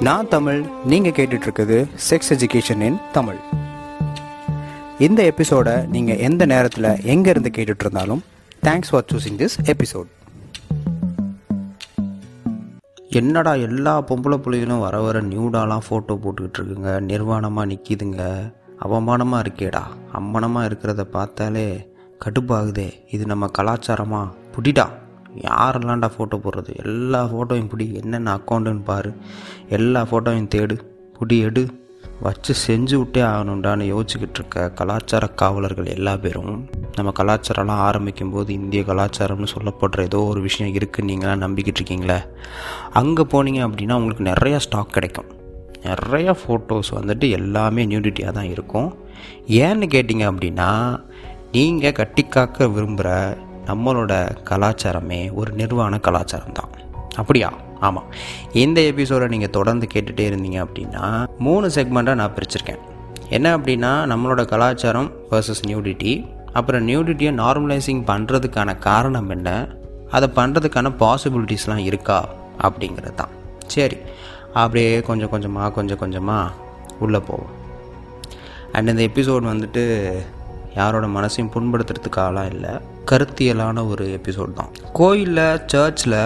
நான் தமிழ். நீங்கள் கேட்டுட்டு இருக்குது செக்ஸ் எஜுகேஷன் இன் தமிழ். இந்த எபிசோடை நீங்கள் எந்த நேரத்தில் எங்கே இருந்து கேட்டுட்டு இருந்தாலும் thanks for choosing this episode என்னடா எல்லா பொம்பளை பிள்ளைகளும் வர வர நியூடாலாம் ஃபோட்டோ போட்டுக்கிட்டு இருக்குங்க நிர்வாணமாக நிற்கிதுங்க அவமானமாக இருக்கேடா. அம்மனமாக இருக்கிறத பார்த்தாலே கடுப்பாகுதே. இது நம்ம கலாச்சாரமா? புடிடா. யாரெல்லாம்டா ஃபோட்டோ போடுறது? எல்லா ஃபோட்டோவையும் பிடி. என்னென்ன அக்கௌண்ட்டுன்னு பாரு. எல்லா ஃபோட்டோவையும் தேடு. புடி எடு. வச்சு செஞ்சு விட்டே ஆகணுண்டான்னு யோசிச்சுக்கிட்டு இருக்க கலாச்சார காவலர்கள் எல்லா பேரும். நம்ம கலாச்சாரம்லாம் ஆரம்பிக்கும் போது இந்திய கலாச்சாரம்னு சொல்லப்படுற ஏதோ ஒரு விஷயம் இருக்குன்னு நீங்களாம் நம்பிக்கிட்டு இருக்கீங்களே அங்கே போனீங்க அப்படின்னா உங்களுக்கு நிறையா ஸ்டாக் கிடைக்கும். நிறையா ஃபோட்டோஸ் வந்துட்டு எல்லாமே நியூடிட்டியாக தான் இருக்கும். ஏன்னு கேட்டிங்க அப்படின்னா நீங்கள் கட்டிக்காக்க விரும்புகிற நம்மளோட கலாச்சாரமே ஒரு நிர்வாண கலாச்சாரம் தான் அப்படியா? ஆமாம் இந்த எபிசோடை நீங்கள் தொடர்ந்து கேட்டுகிட்டே இருந்தீங்க அப்படின்னா மூணு செக்மெண்ட்டாக நான் பிரிச்சிருக்கேன். என்ன அப்படின்னா நம்மளோட கலாச்சாரம் வர்சஸ் நியூடிட்டி அப்புறம் நியூடிட்டியை நார்மலைசிங் பண்ணுறதுக்கான காரணம் என்ன? அதை பண்ணுறதுக்கான பாசிபிலிட்டிஸ்லாம் இருக்கா? அப்படிங்கிறது தான் சரி. அப்படியே கொஞ்சம் கொஞ்சமாக கொஞ்சம் கொஞ்சமாக உள்ளே போவோம். அண்ட் இந்த எபிசோட் வந்துட்டு யாரோட மனசையும் புண்படுத்துறதுக்காகலாம் இல்லை. கருத்தியலான ஒரு எபிசோட் தான். கோயிலில் சர்ச்சில்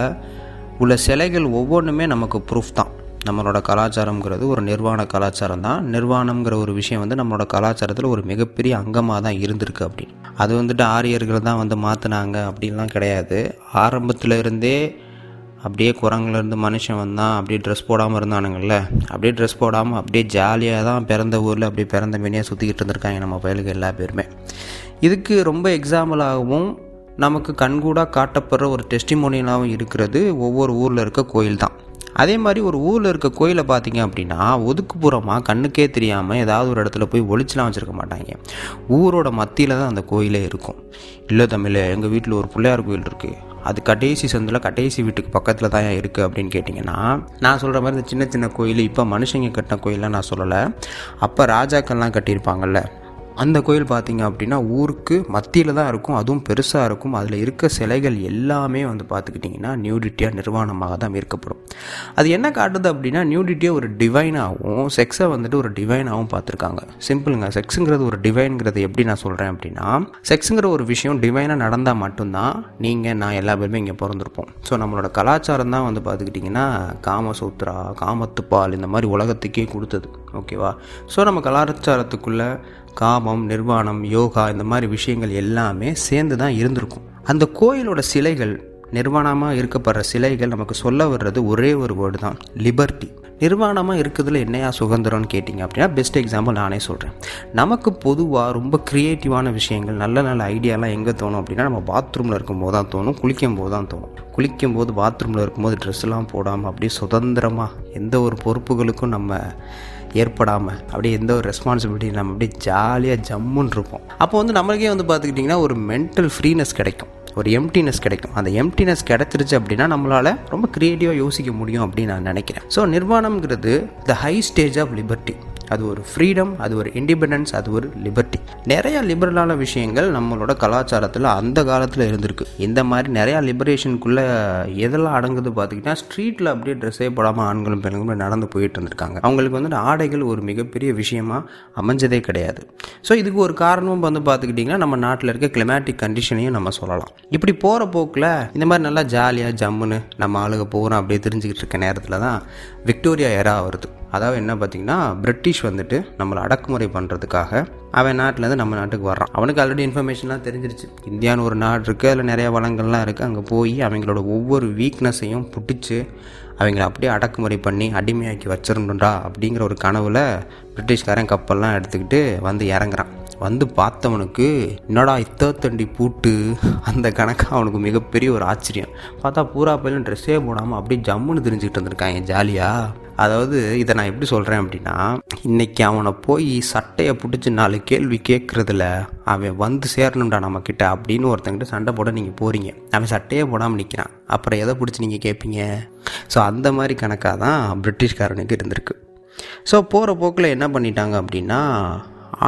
உள்ள சிலைகள் ஒவ்வொன்றுமே நமக்கு ப்ரூஃப் தான். நம்மளோட கலாச்சாரங்கிறது ஒரு நிர்வாண கலாச்சாரம் தான். நிர்வாணம்ங்கிற ஒரு விஷயம் வந்து நம்மளோட கலாச்சாரத்தில் ஒரு மிகப்பெரிய அங்கமாக தான் இருந்திருக்கு அப்படின்னு. அது வந்துட்டு ஆரியர்கள் தான் வந்து மாற்றினாங்க அப்படின்லாம் கிடையாது. ஆரம்பத்தில் இருந்தே அப்படியே குரங்குலேருந்து மனுஷன் வந்தான் அப்படியே ட்ரெஸ் போடாமல் இருந்தானுங்கள்ல. அப்படியே ட்ரெஸ் போடாமல் அப்படியே ஜாலியாக தான் பிறந்த ஊரில் அப்படியே பிறந்த மீனியாக சுற்றிக்கிட்டு இருந்திருக்காங்க நம்ம பயலுக்கு எல்லா பேருமே. இதுக்கு ரொம்ப எக்ஸாம்பிளாகவும் நமக்கு கண்கூடாக காட்டப்படுற ஒரு டெஸ்டிமோனியலாகவும் இருக்கிறது ஒவ்வொரு ஊரில் இருக்க கோயில் தான். அதே மாதிரி ஒரு ஊரில் இருக்க கோயிலை பார்த்தீங்க அப்படின்னா ஒதுக்குப்புறமாக கண்ணுக்கே தெரியாமல் ஏதாவது ஒரு இடத்துல போய் ஒளிச்சுலாம் வச்சுருக்க மாட்டாங்க. ஊரோட மத்தியில் தான் அந்த கோயிலே இருக்கும். இல்லை தமிழ் எங்கள் வீட்டில் ஒரு பிள்ளையார் கோயில் இருக்குது அது கடைசி சந்தில் கடைசி வீட்டுக்கு பக்கத்தில் தான் இருக்குது அப்படின்னு கேட்டிங்கன்னா நான் சொல்கிற மாதிரி இந்த சின்ன சின்ன கோயில் இப்போ மனுஷங்க கட்டின கோயிலாம் நான் சொல்லலை. அப்போ ராஜாக்கள்லாம் கட்டியிருப்பாங்கல்ல. அந்த கோயில் பார்த்தீங்க அப்படின்னா ஊருக்கு மத்தியில் தான் இருக்கும் அதுவும் பெருசாக இருக்கும். அதில் இருக்க சிலைகள் எல்லாமே வந்து பார்த்துக்கிட்டிங்கன்னா நியூடிட்டியாக நிர்வாணமாக தான் இருக்கப்படும் அது என்ன காட்டுது அப்படின்னா நியூடிட்டியை ஒரு டிவைனாகவும் செக்ஸை வந்துட்டு ஒரு டிவைனாகவும் பார்த்துருக்காங்க. சிம்பிளுங்க செக்ஸுங்கிறது ஒரு டிவைனுங்கிறது எப்படி நான் சொல்கிறேன் அப்படின்னா செக்ஸுங்கிற ஒரு விஷயம் டிவைனாக நடந்தால் மட்டும்தான் நீங்கள் நான் எல்லா பேருமே இங்கே பிறந்திருப்போம். ஸோ நம்மளோட கலாச்சாரம் தான் வந்து பார்த்துக்கிட்டிங்கன்னா காமசூத்ரா காமத்துப்பால் இந்த மாதிரி உலகத்துக்கே கொடுத்தது. ஓகேவா ஸோ நம்ம கலாச்சாரத்துக்குள்ளே காமம் நிர்வாணம் யோகா இந்த மாதிரி விஷயங்கள் எல்லாமே சேர்ந்து தான் இருந்திருக்கும். அந்த கோயிலோட சிலைகள் நிர்வாணமாக இருக்கப்படுற சிலைகள் நமக்கு சொல்ல வர்றது ஒரே ஒரு வேர்டு தான் லிபர்ட்டி நிர்வாணமாக இருக்கிறதுல என்னையா சுதந்திரம்னு கேட்டிங்க அப்படின்னா பெஸ்ட் எக்ஸாம்பிள் நானே சொல்கிறேன் நமக்கு பொதுவாக ரொம்ப க்ரியேட்டிவான விஷயங்கள் நல்ல நல்ல ஐடியாலாம் எங்கே தோணும் அப்படின்னா நம்ம பாத்ரூமில் இருக்கும்போது தான் தோணும் குளிக்கும் போது தான் தோணும். குளிக்கும் போது பாத்ரூமில் இருக்கும்போது ட்ரெஸ்லாம் போடாமல் அப்படியே சுதந்திரமாக எந்த ஒரு பொறுப்புகளுக்கும் நம்ம ஏற்படாமல் அப்படியே எந்த ஒரு ரெஸ்பான்சிபிலிட்டி நம்ம அப்படியே ஜாலியாக ஜம்முன்னு இருப்போம் அப்போ வந்து நம்மளுக்கே வந்து பார்த்துக்கிட்டிங்கன்னா ஒரு மென்டல் ஃப்ரீனஸ் கிடைக்கும். ஒரு எம்டினஸ் கிடைக்கும். அந்த எம்டினஸ் கிடைச்சிருச்சு அப்படின்னா நம்மளால் ரொம்ப க்ரியேட்டிவாக யோசிக்க முடியும் அப்படின்னு நான் நினைக்கிறேன். So நிர்வாணம்ங்கிறது the high stage of liberty அது ஒரு ஃப்ரீடம் அது ஒரு இண்டிபெண்டன்ஸ் அது ஒரு லிபர்ட்டி நிறைய லிபரலான விஷயங்கள் நம்மளோட கலாச்சாரத்தில் அந்த காலத்தில் இருந்திருக்கு. இந்த மாதிரி நிறையா லிபரேஷனுக்குள்ளே எதெல்லாம் அடங்குது பார்த்துக்கிட்டா ஸ்ட்ரீட்டில் அப்படியே ட்ரெஸ்ஸே போடாமல் ஆண்களும் பெண்களும் நடந்து போயிட்டு இருந்திருக்காங்க. அவங்களுக்கு வந்துட்டு ஆடைகள் ஒரு மிகப்பெரிய விஷயமா அமைஞ்சதே கிடையாது. ஸோ இதுக்கு ஒரு காரணமும் வந்து பார்த்துக்கிட்டிங்கன்னா நம்ம நாட்டில் இருக்க கிளைமேட்டிக் கண்டிஷனையும் நம்ம சொல்லலாம். இப்படி போகிற போக்கில் இந்த மாதிரி நல்லா ஜாலியாக ஜம்முன்னு நம்ம ஆளுக போகிறோம் அப்படியே தெரிஞ்சுக்கிட்டு இருக்க நேரத்தில் தான் விக்டோரியா எரா வருது. அதாவது என்ன பார்த்தீங்கன்னா பிரிட்டிஷ் வந்துட்டு நம்மளை அடக்குமுறை பண்ணுறதுக்காக அவன் நாட்டிலேருந்து நம்ம நாட்டுக்கு வர்றான். அவனுக்கு ஆல்ரெடி இன்ஃபர்மேஷன்லாம் தெரிஞ்சிருச்சு. இந்தியான்னு ஒரு நாடு இருக்குது அதில் நிறைய வளங்கள்லாம் இருக்குது அங்கே போய் அவங்களோட ஒவ்வொரு வீக்னஸையும் பிடிச்சி அவங்கள அப்படியே அடக்குமுறை பண்ணி அடிமையாக்கி வச்சிடணுண்டா அப்படிங்கிற ஒரு கனவில் பிரிட்டிஷ்காரன் கப்பல்லாம் எடுத்துக்கிட்டு வந்து இறங்குறான். வந்து பார்த்தவனுக்கு என்னடா இத்தத்தண்டி பூட்டு? அந்த கணக்காக அவனுக்கு மிகப்பெரிய ஒரு ஆச்சரியம். பார்த்தா பூரா பையன் ட்ரெஸ்ஸே போடாமல் அப்படியே ஜம்முன்னு தெரிஞ்சுக்கிட்டு வந்திருக்காங்க ஜாலியாக அதாவது இதை நான் எப்படி சொல்கிறேன் அப்படின்னா இன்றைக்கி அவனை போய் சட்டையை பிடிச்சி நாலு கேள்வி கேட்குறதுல அவன் வந்து சேரணும்டா நம்மக்கிட்ட அப்படின்னு ஒருத்தங்கிட்ட சண்டை போட நீங்கள் போகிறீங்க அவன் சட்டையே போடாமல் நிற்கிறான் அப்புறம் எதை பிடிச்சி நீங்கள் கேட்பீங்க ஸோ அந்த மாதிரி கணக்காக தான் பிரிட்டிஷ்காரனுக்கு இருந்திருக்கு. ஸோ போகிற போக்கில் என்ன பண்ணிட்டாங்க அப்படின்னா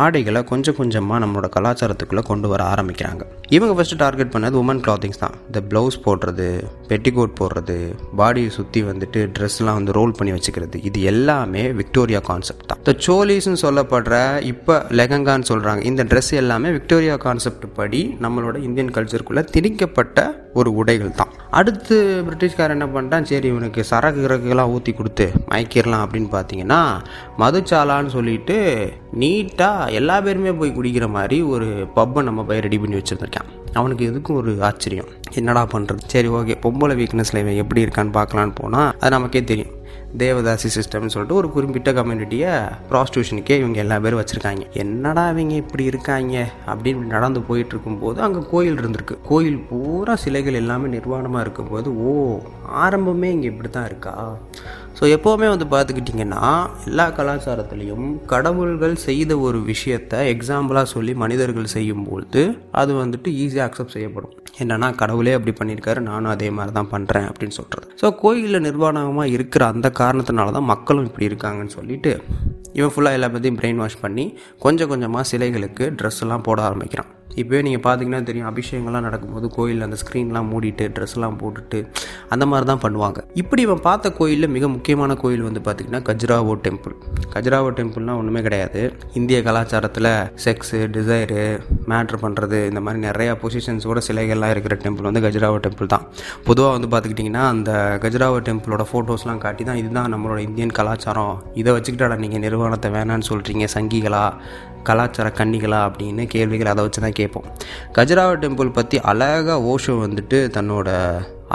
ஆடைகளை கொஞ்சம் கொஞ்சமாக நம்மளோட கலாச்சாரத்துக்குள்ளே கொண்டு வர ஆரம்பிக்கிறாங்க. இவங்க ஃபஸ்ட்டு டார்கெட் பண்ணது உமன் கிளாத்திங்ஸ் தான். இந்த ப்ளவுஸ் போடுறது பெட்டிகோட் போடுறது பாடியை சுற்றி வந்துட்டு ட்ரெஸ்லாம் வந்து ரோல் பண்ணி வச்சுக்கிறது. இது எல்லாமே விக்டோரியா கான்செப்ட் தான். இந்த சோலிஸ்ன்னு சொல்லப்படுற இப்போ லெகங்கான்னு சொல்கிறாங்க இந்த ட்ரெஸ் எல்லாமே விக்டோரியா கான்செப்ட் படி நம்மளோட இந்தியன் கல்ச்சருக்குள்ளே திணிக்கப்பட்ட ஒரு உடைகள் தான். அடுத்து பிரிட்டிஷ்கார் என்ன பண்ணிட்டான்? சரி இவனுக்கு சரக்கு இறக்குலாம் ஊற்றி கொடுத்து மயக்கிடலாம் அப்படின்னு பார்த்தீங்கன்னா மதுச்சாலான்னு சொல்லிட்டு நீட்டாக எல்லா பேருமே போய் குடிக்கிற மாதிரி ஒரு பப்பை நம்ம போய் ரெடி பண்ணி வச்சுருந்துருக்கேன். அவனுக்கு எதுக்கும் ஒரு ஆச்சரியம். என்னடா பண்ணுறது சரி ஓகே. பொம்பளை வீக்னஸில் இவன் எப்படி இருக்கான்னு பார்க்கலான்னு போனால் அது நமக்கே தெரியும். தேவதாசி சிஸ்டம்னு சொல்லிட்டு ஒரு குறிப்பிட்ட கம்யூனிட்டியை ப்ராஸ்டியூஷனுக்கே இவங்க எல்லா பேரும் வச்சுருக்காங்க. என்னடா இவங்க இப்படி இருக்காங்க? அப்படின்னு நடந்து போயிட்டு இருக்கும்போது அங்கே கோயில் இருந்திருக்கு. கோயில் பூரா சிலைகள் எல்லாமே நிர்வாணமாக இருக்கும்போது ஓ ஆரம்பமே இங்கே இப்படி தான் இருக்கா? ஸோ எப்போவுமே வந்து பார்த்துக்கிட்டிங்கன்னா எல்லா கலாச்சாரத்துலேயும் கடவுள்கள் செய்த ஒரு விஷயத்தை எக்ஸாம்பிளாக சொல்லி மனிதர்கள் செய்யும்போது அது வந்துட்டு ஈஸியாக அக்செப்ட் செய்யப்படும். என்னன்னா கடவுளே அப்படி பண்ணியிருக்காரு நானும் அதே மாதிரி தான் பண்ணுறேன் அப்படின்னு சொல்கிறது ஸோ கோயிலில் நிர்வாணமாக இருக்கிற அந்த காரணத்தினால தான் மக்களும் இப்படி இருக்காங்கன்னு சொல்லிட்டு இவன் ஃபுல்லாக எல்லா பற்றியும் பிரெயின் வாஷ் பண்ணி கொஞ்சம் கொஞ்சமாக சிலைகளுக்கு ட்ரெஸ்லாம் போட ஆரம்பிக்கிறான். இப்போவே நீங்கள் பார்த்தீங்கன்னா தெரியும் அபிஷேகங்கள்லாம் நடக்கும்போது கோயிலில் அந்த ஸ்க்ரீன்லாம் மூடிட்டு ட்ரெஸ்லாம் போட்டுட்டு அந்த மாதிரி தான் பண்ணுவாங்க. இப்படி இவன் பார்த்த கோயிலில் மிக முக்கியமான கோயில் வந்து பார்த்திங்கன்னா கஜ்ராவோ டெம்பிள் கஜ்ராவோ டெம்பிள்னால் ஒன்றுமே கிடையாது. இந்திய கலாச்சாரத்தில் செக்ஸு டிசைரு மேட்ரு பண்ணுறது இந்த மாதிரி நிறையா பொசிஷன்ஸோட சிலைகள்லாம் இருக்கிற டெம்பிள் வந்து கஜராவோ டெம்பிள் தான். பொதுவாக வந்து பார்த்துக்கிட்டிங்கன்னா அந்த கஜராவோ டெம்பிளோட ஃபோட்டோஸ்லாம் காட்டி தான் இதுதான் நம்மளோட இந்தியன் கலாச்சாரம். இதை வச்சுக்கிட்டாடா நீங்கள் நிர்வாணத்தை வேணான்னு சொல்கிறீங்க சங்கிகளா கலாச்சார கன்னிகளா அப்படின்னு கேள்விகள் அதை வச்சு தான் கேட்போம். கஜராவோ டெம்பிள் பற்றி அழகாக ஓஷோ வந்துட்டு தன்னோட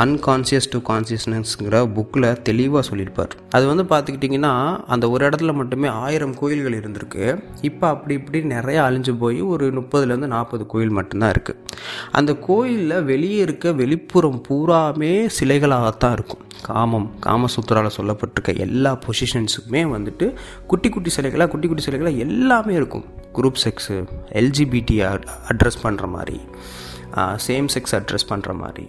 அன்கான்சியஸ் டு கான்சியஸ்னஸ்ங்கிற புக்கில் தெளிவாக சொல்லியிருப்பார். அது வந்து பார்த்துக்கிட்டிங்கன்னா அந்த ஒரு இடத்துல மட்டுமே ஆயிரம் கோயில்கள் இருந்திருக்கு. இப்போ அப்படி இப்படி நிறையா அழிஞ்சு போய் ஒரு முப்பதுலேருந்து நாற்பது கோயில் மட்டும்தான் இருக்குது அந்த கோயிலில் வெளியே இருக்க வெளிப்புறம் பூராமே சிலைகளாகத்தான் இருக்கும். காமம் காமசூத்திரால் சொல்லப்பட்டிருக்க எல்லா பொசிஷன்ஸுக்குமே வந்துட்டு குட்டி குட்டி சிலைகளாக குட்டி குட்டி சிலைகளாக எல்லாமே இருக்கும். குரூப் செக்ஸு எல்ஜிபிடி அட்ரஸ் பண்ணுற மாதிரி சேம் செக்ஸ் அட்ரஸ் பண்ணுற மாதிரி.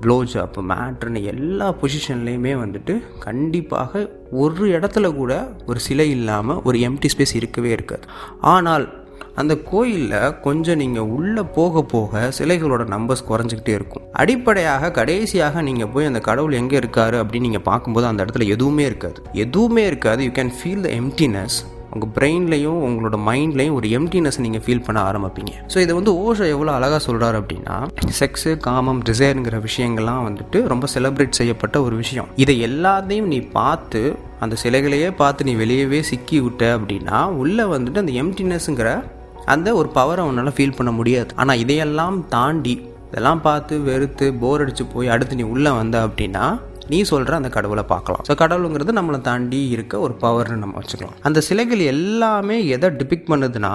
ப்ளோ ஜாப் மேட்ருன்னு எல்லா பொசிஷன்லேயுமே வந்துட்டு கண்டிப்பாக ஒரு இடத்துல கூட ஒரு சிலை இல்லாமல் ஒரு எம்டி ஸ்பேஸ் இருக்கவே இருக்காது. ஆனால் அந்த கோயிலில் கொஞ்சம் நீங்கள் உள்ளே போக போக சிலைகளோட நம்பர்ஸ் குறைஞ்சிக்கிட்டே இருக்கும். அடிப்படையாக கடைசியாக நீங்கள் போய் அந்த கடவுள் எங்கே இருக்காரு அப்படின்னு நீங்கள் பார்க்கும்போது அந்த இடத்துல எதுவுமே இருக்காது. எதுவுமே இருக்காது. You can feel the emptiness உங்கள் பிரெயின்லையும் உங்களோட மைண்ட்லையும் ஒரு எம்டினஸ் நீங்கள் ஃபீல் பண்ண ஆரம்பிப்பீங்க. ஸோ இதை வந்து ஓஷோ எவ்வளோ அழகாக சொல்கிறார் அப்படின்னா செக்ஸு காமம் டிசைருங்கிற விஷயங்கள்லாம் வந்துட்டு ரொம்ப செலிப்ரேட் செய்யப்பட்ட ஒரு விஷயம். இதை எல்லாத்தையும் நீ பார்த்து அந்த சிலைகளையே பார்த்து நீ வெளியவே சிக்கி விட்ட அப்படின்னா உள்ளே வந்துட்டு அந்த எம்டினஸ்ங்கிற அந்த ஒரு பவரை உன்னால் ஃபீல் பண்ண முடியாது. ஆனால் இதையெல்லாம் தாண்டி இதெல்லாம் பார்த்து வெறுத்து போர் அடித்து போய் அடுத்து நீ உள்ளே வந்த அப்படின்னா நீ சொல்கிற அந்த கடவுளை பார்க்கலாம். ஸோ கடவுளுங்கிறது நம்மளை தாண்டி இருக்க ஒரு பவர்னு நம்ம வச்சுக்கலாம். அந்த சிலைகள் எல்லாமே எதை டிபிக் பண்ணுதுன்னா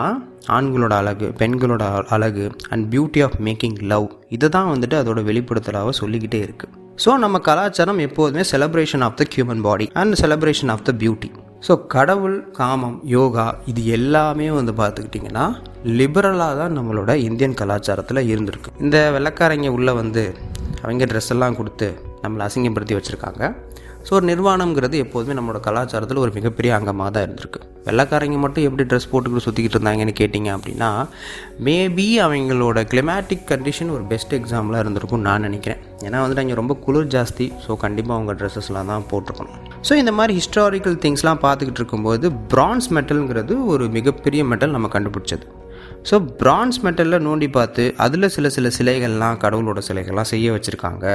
ஆண்களோட அழகு பெண்களோட அழகு and beauty of making love இதை தான் வந்துட்டு அதோட வெளிப்படுத்தலாக சொல்லிக்கிட்டே இருக்குது ஸோ நம்ம கலாச்சாரம் எப்போதுமே celebration of the human body and celebration of the beauty so கடவுள் காமம் யோகா இது எல்லாமே வந்து பார்த்துக்கிட்டிங்கன்னா லிபரலாக தான் நம்மளோட இந்தியன் கலாச்சாரத்தில் இருந்திருக்கு. இந்த வெள்ளக்காரங்க உள்ளே வந்து அவங்க ட்ரெஸ் எல்லாம் கொடுத்து நம்மளை அசிங்கப்படுத்தி வச்சுருக்காங்க. ஸோ ஒரு நிர்வாணம்ங்கிறது எப்போதுமே நம்மளோட கலாச்சாரத்தில் ஒரு மிகப்பெரிய அங்கமாக தான் இருந்திருக்கு. வெள்ளக்காரங்க மட்டும் எப்படி ட்ரெஸ் போட்டுக்கிட்டு சுற்றிக்கிட்டு இருந்தாங்கன்னு கேட்டிங்க அப்படின்னா மேபி அவங்களோட கிளைமேட்டிக் கண்டிஷன் ஒரு பெஸ்ட் எக்ஸாம்பிளாக இருந்திருக்கும்னு நான் நினைக்கிறேன். ஏன்னா வந்துட்டு அங்கே ரொம்ப குளிர் ஜாஸ்தி. ஸோ கண்டிப்பாக அவங்க ட்ரெஸ்ஸஸ்லாம் தான் போட்டிருக்கணும். ஸோ இந்த மாதிரி ஹிஸ்டாரிக்கல் திங்ஸ்லாம் பார்த்துக்கிட்டு இருக்கும்போது பிரான்ஸ் மெட்டல்ங்கிறது ஒரு மிகப்பெரிய மெட்டல் நம்ம கண்டுபிடிச்சது. ஸோ பிரான்ஸ் மெட்டலில் நோண்டி பார்த்து அதில் சில சில சிலைகள்லாம் கடவுளோட சிலைகள்லாம் செய்ய வச்சுருக்காங்க.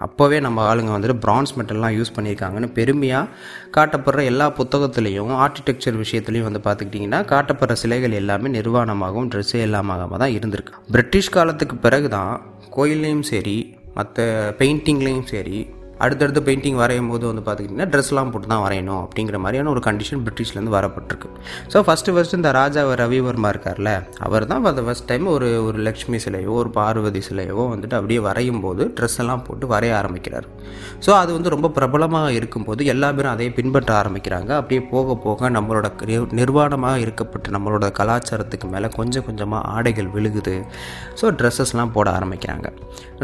அப்போவே நம்ம ஆளுங்க வந்துட்டு பிரான்ஸ் மெட்டல்லாம் யூஸ் பண்ணியிருக்காங்கன்னு பெருமையாக காட்டப்படுற எல்லா புத்தகத்துலேயும் ஆர்கிடெக்சர் விஷயத்துலையும் வந்து பார்த்துக்கிட்டிங்கன்னா காட்டப்படுற சிலைகள் எல்லாமே நிர்வாணமாகவும் ட்ரெஸ்ஸே இல்லாமல் தான் இருந்திருக்கு. பிரிட்டிஷ் காலத்துக்கு பிறகு தான் கோயில்லையும் சரி மற்ற பெயிண்டிங்லேயும் சரி அடுத்தடுத்த பெயிண்டிங் வரையும் போது வந்து பார்த்துக்கிட்டிங்கன்னா ட்ரெஸ்லாம் போட்டு தான் வரையணும் அப்படிங்கிற மாதிரியான ஒரு கண்டிஷன் பிரிட்டிஷ்லேருந்து வரப்பட்டிருக்கு. ஸோ ஃபஸ்ட்டு ஃபஸ்ட்டு இந்த ராஜா ரவிவர்மா இருக்கார்ல அவர் தான் ஃபார் ஃபஸ்ட் டைம் ஒரு ஒரு லக்ஷ்மி சிலையோ ஒரு பார்வதி சிலையோ வந்துட்டு அப்படியே வரையும் போது ட்ரெஸ் எல்லாம் போட்டு வரைய ஆரம்பிக்கிறார். ஸோ அது வந்து ரொம்ப பிரபலமாக இருக்கும்போது எல்லா பேரும் அதையே பின்பற்ற ஆரம்பிக்கிறாங்க. அப்படியே போக போக நம்மளோட நிர்வாணமாக இருக்கப்பட்ட நம்மளோட கலாச்சாரத்துக்கு மேலே கொஞ்சம் கொஞ்சமாக ஆடைகள் விழுகுது. ஸோ ட்ரெஸ்ஸஸ்லாம் போட ஆரம்பிக்கிறாங்க.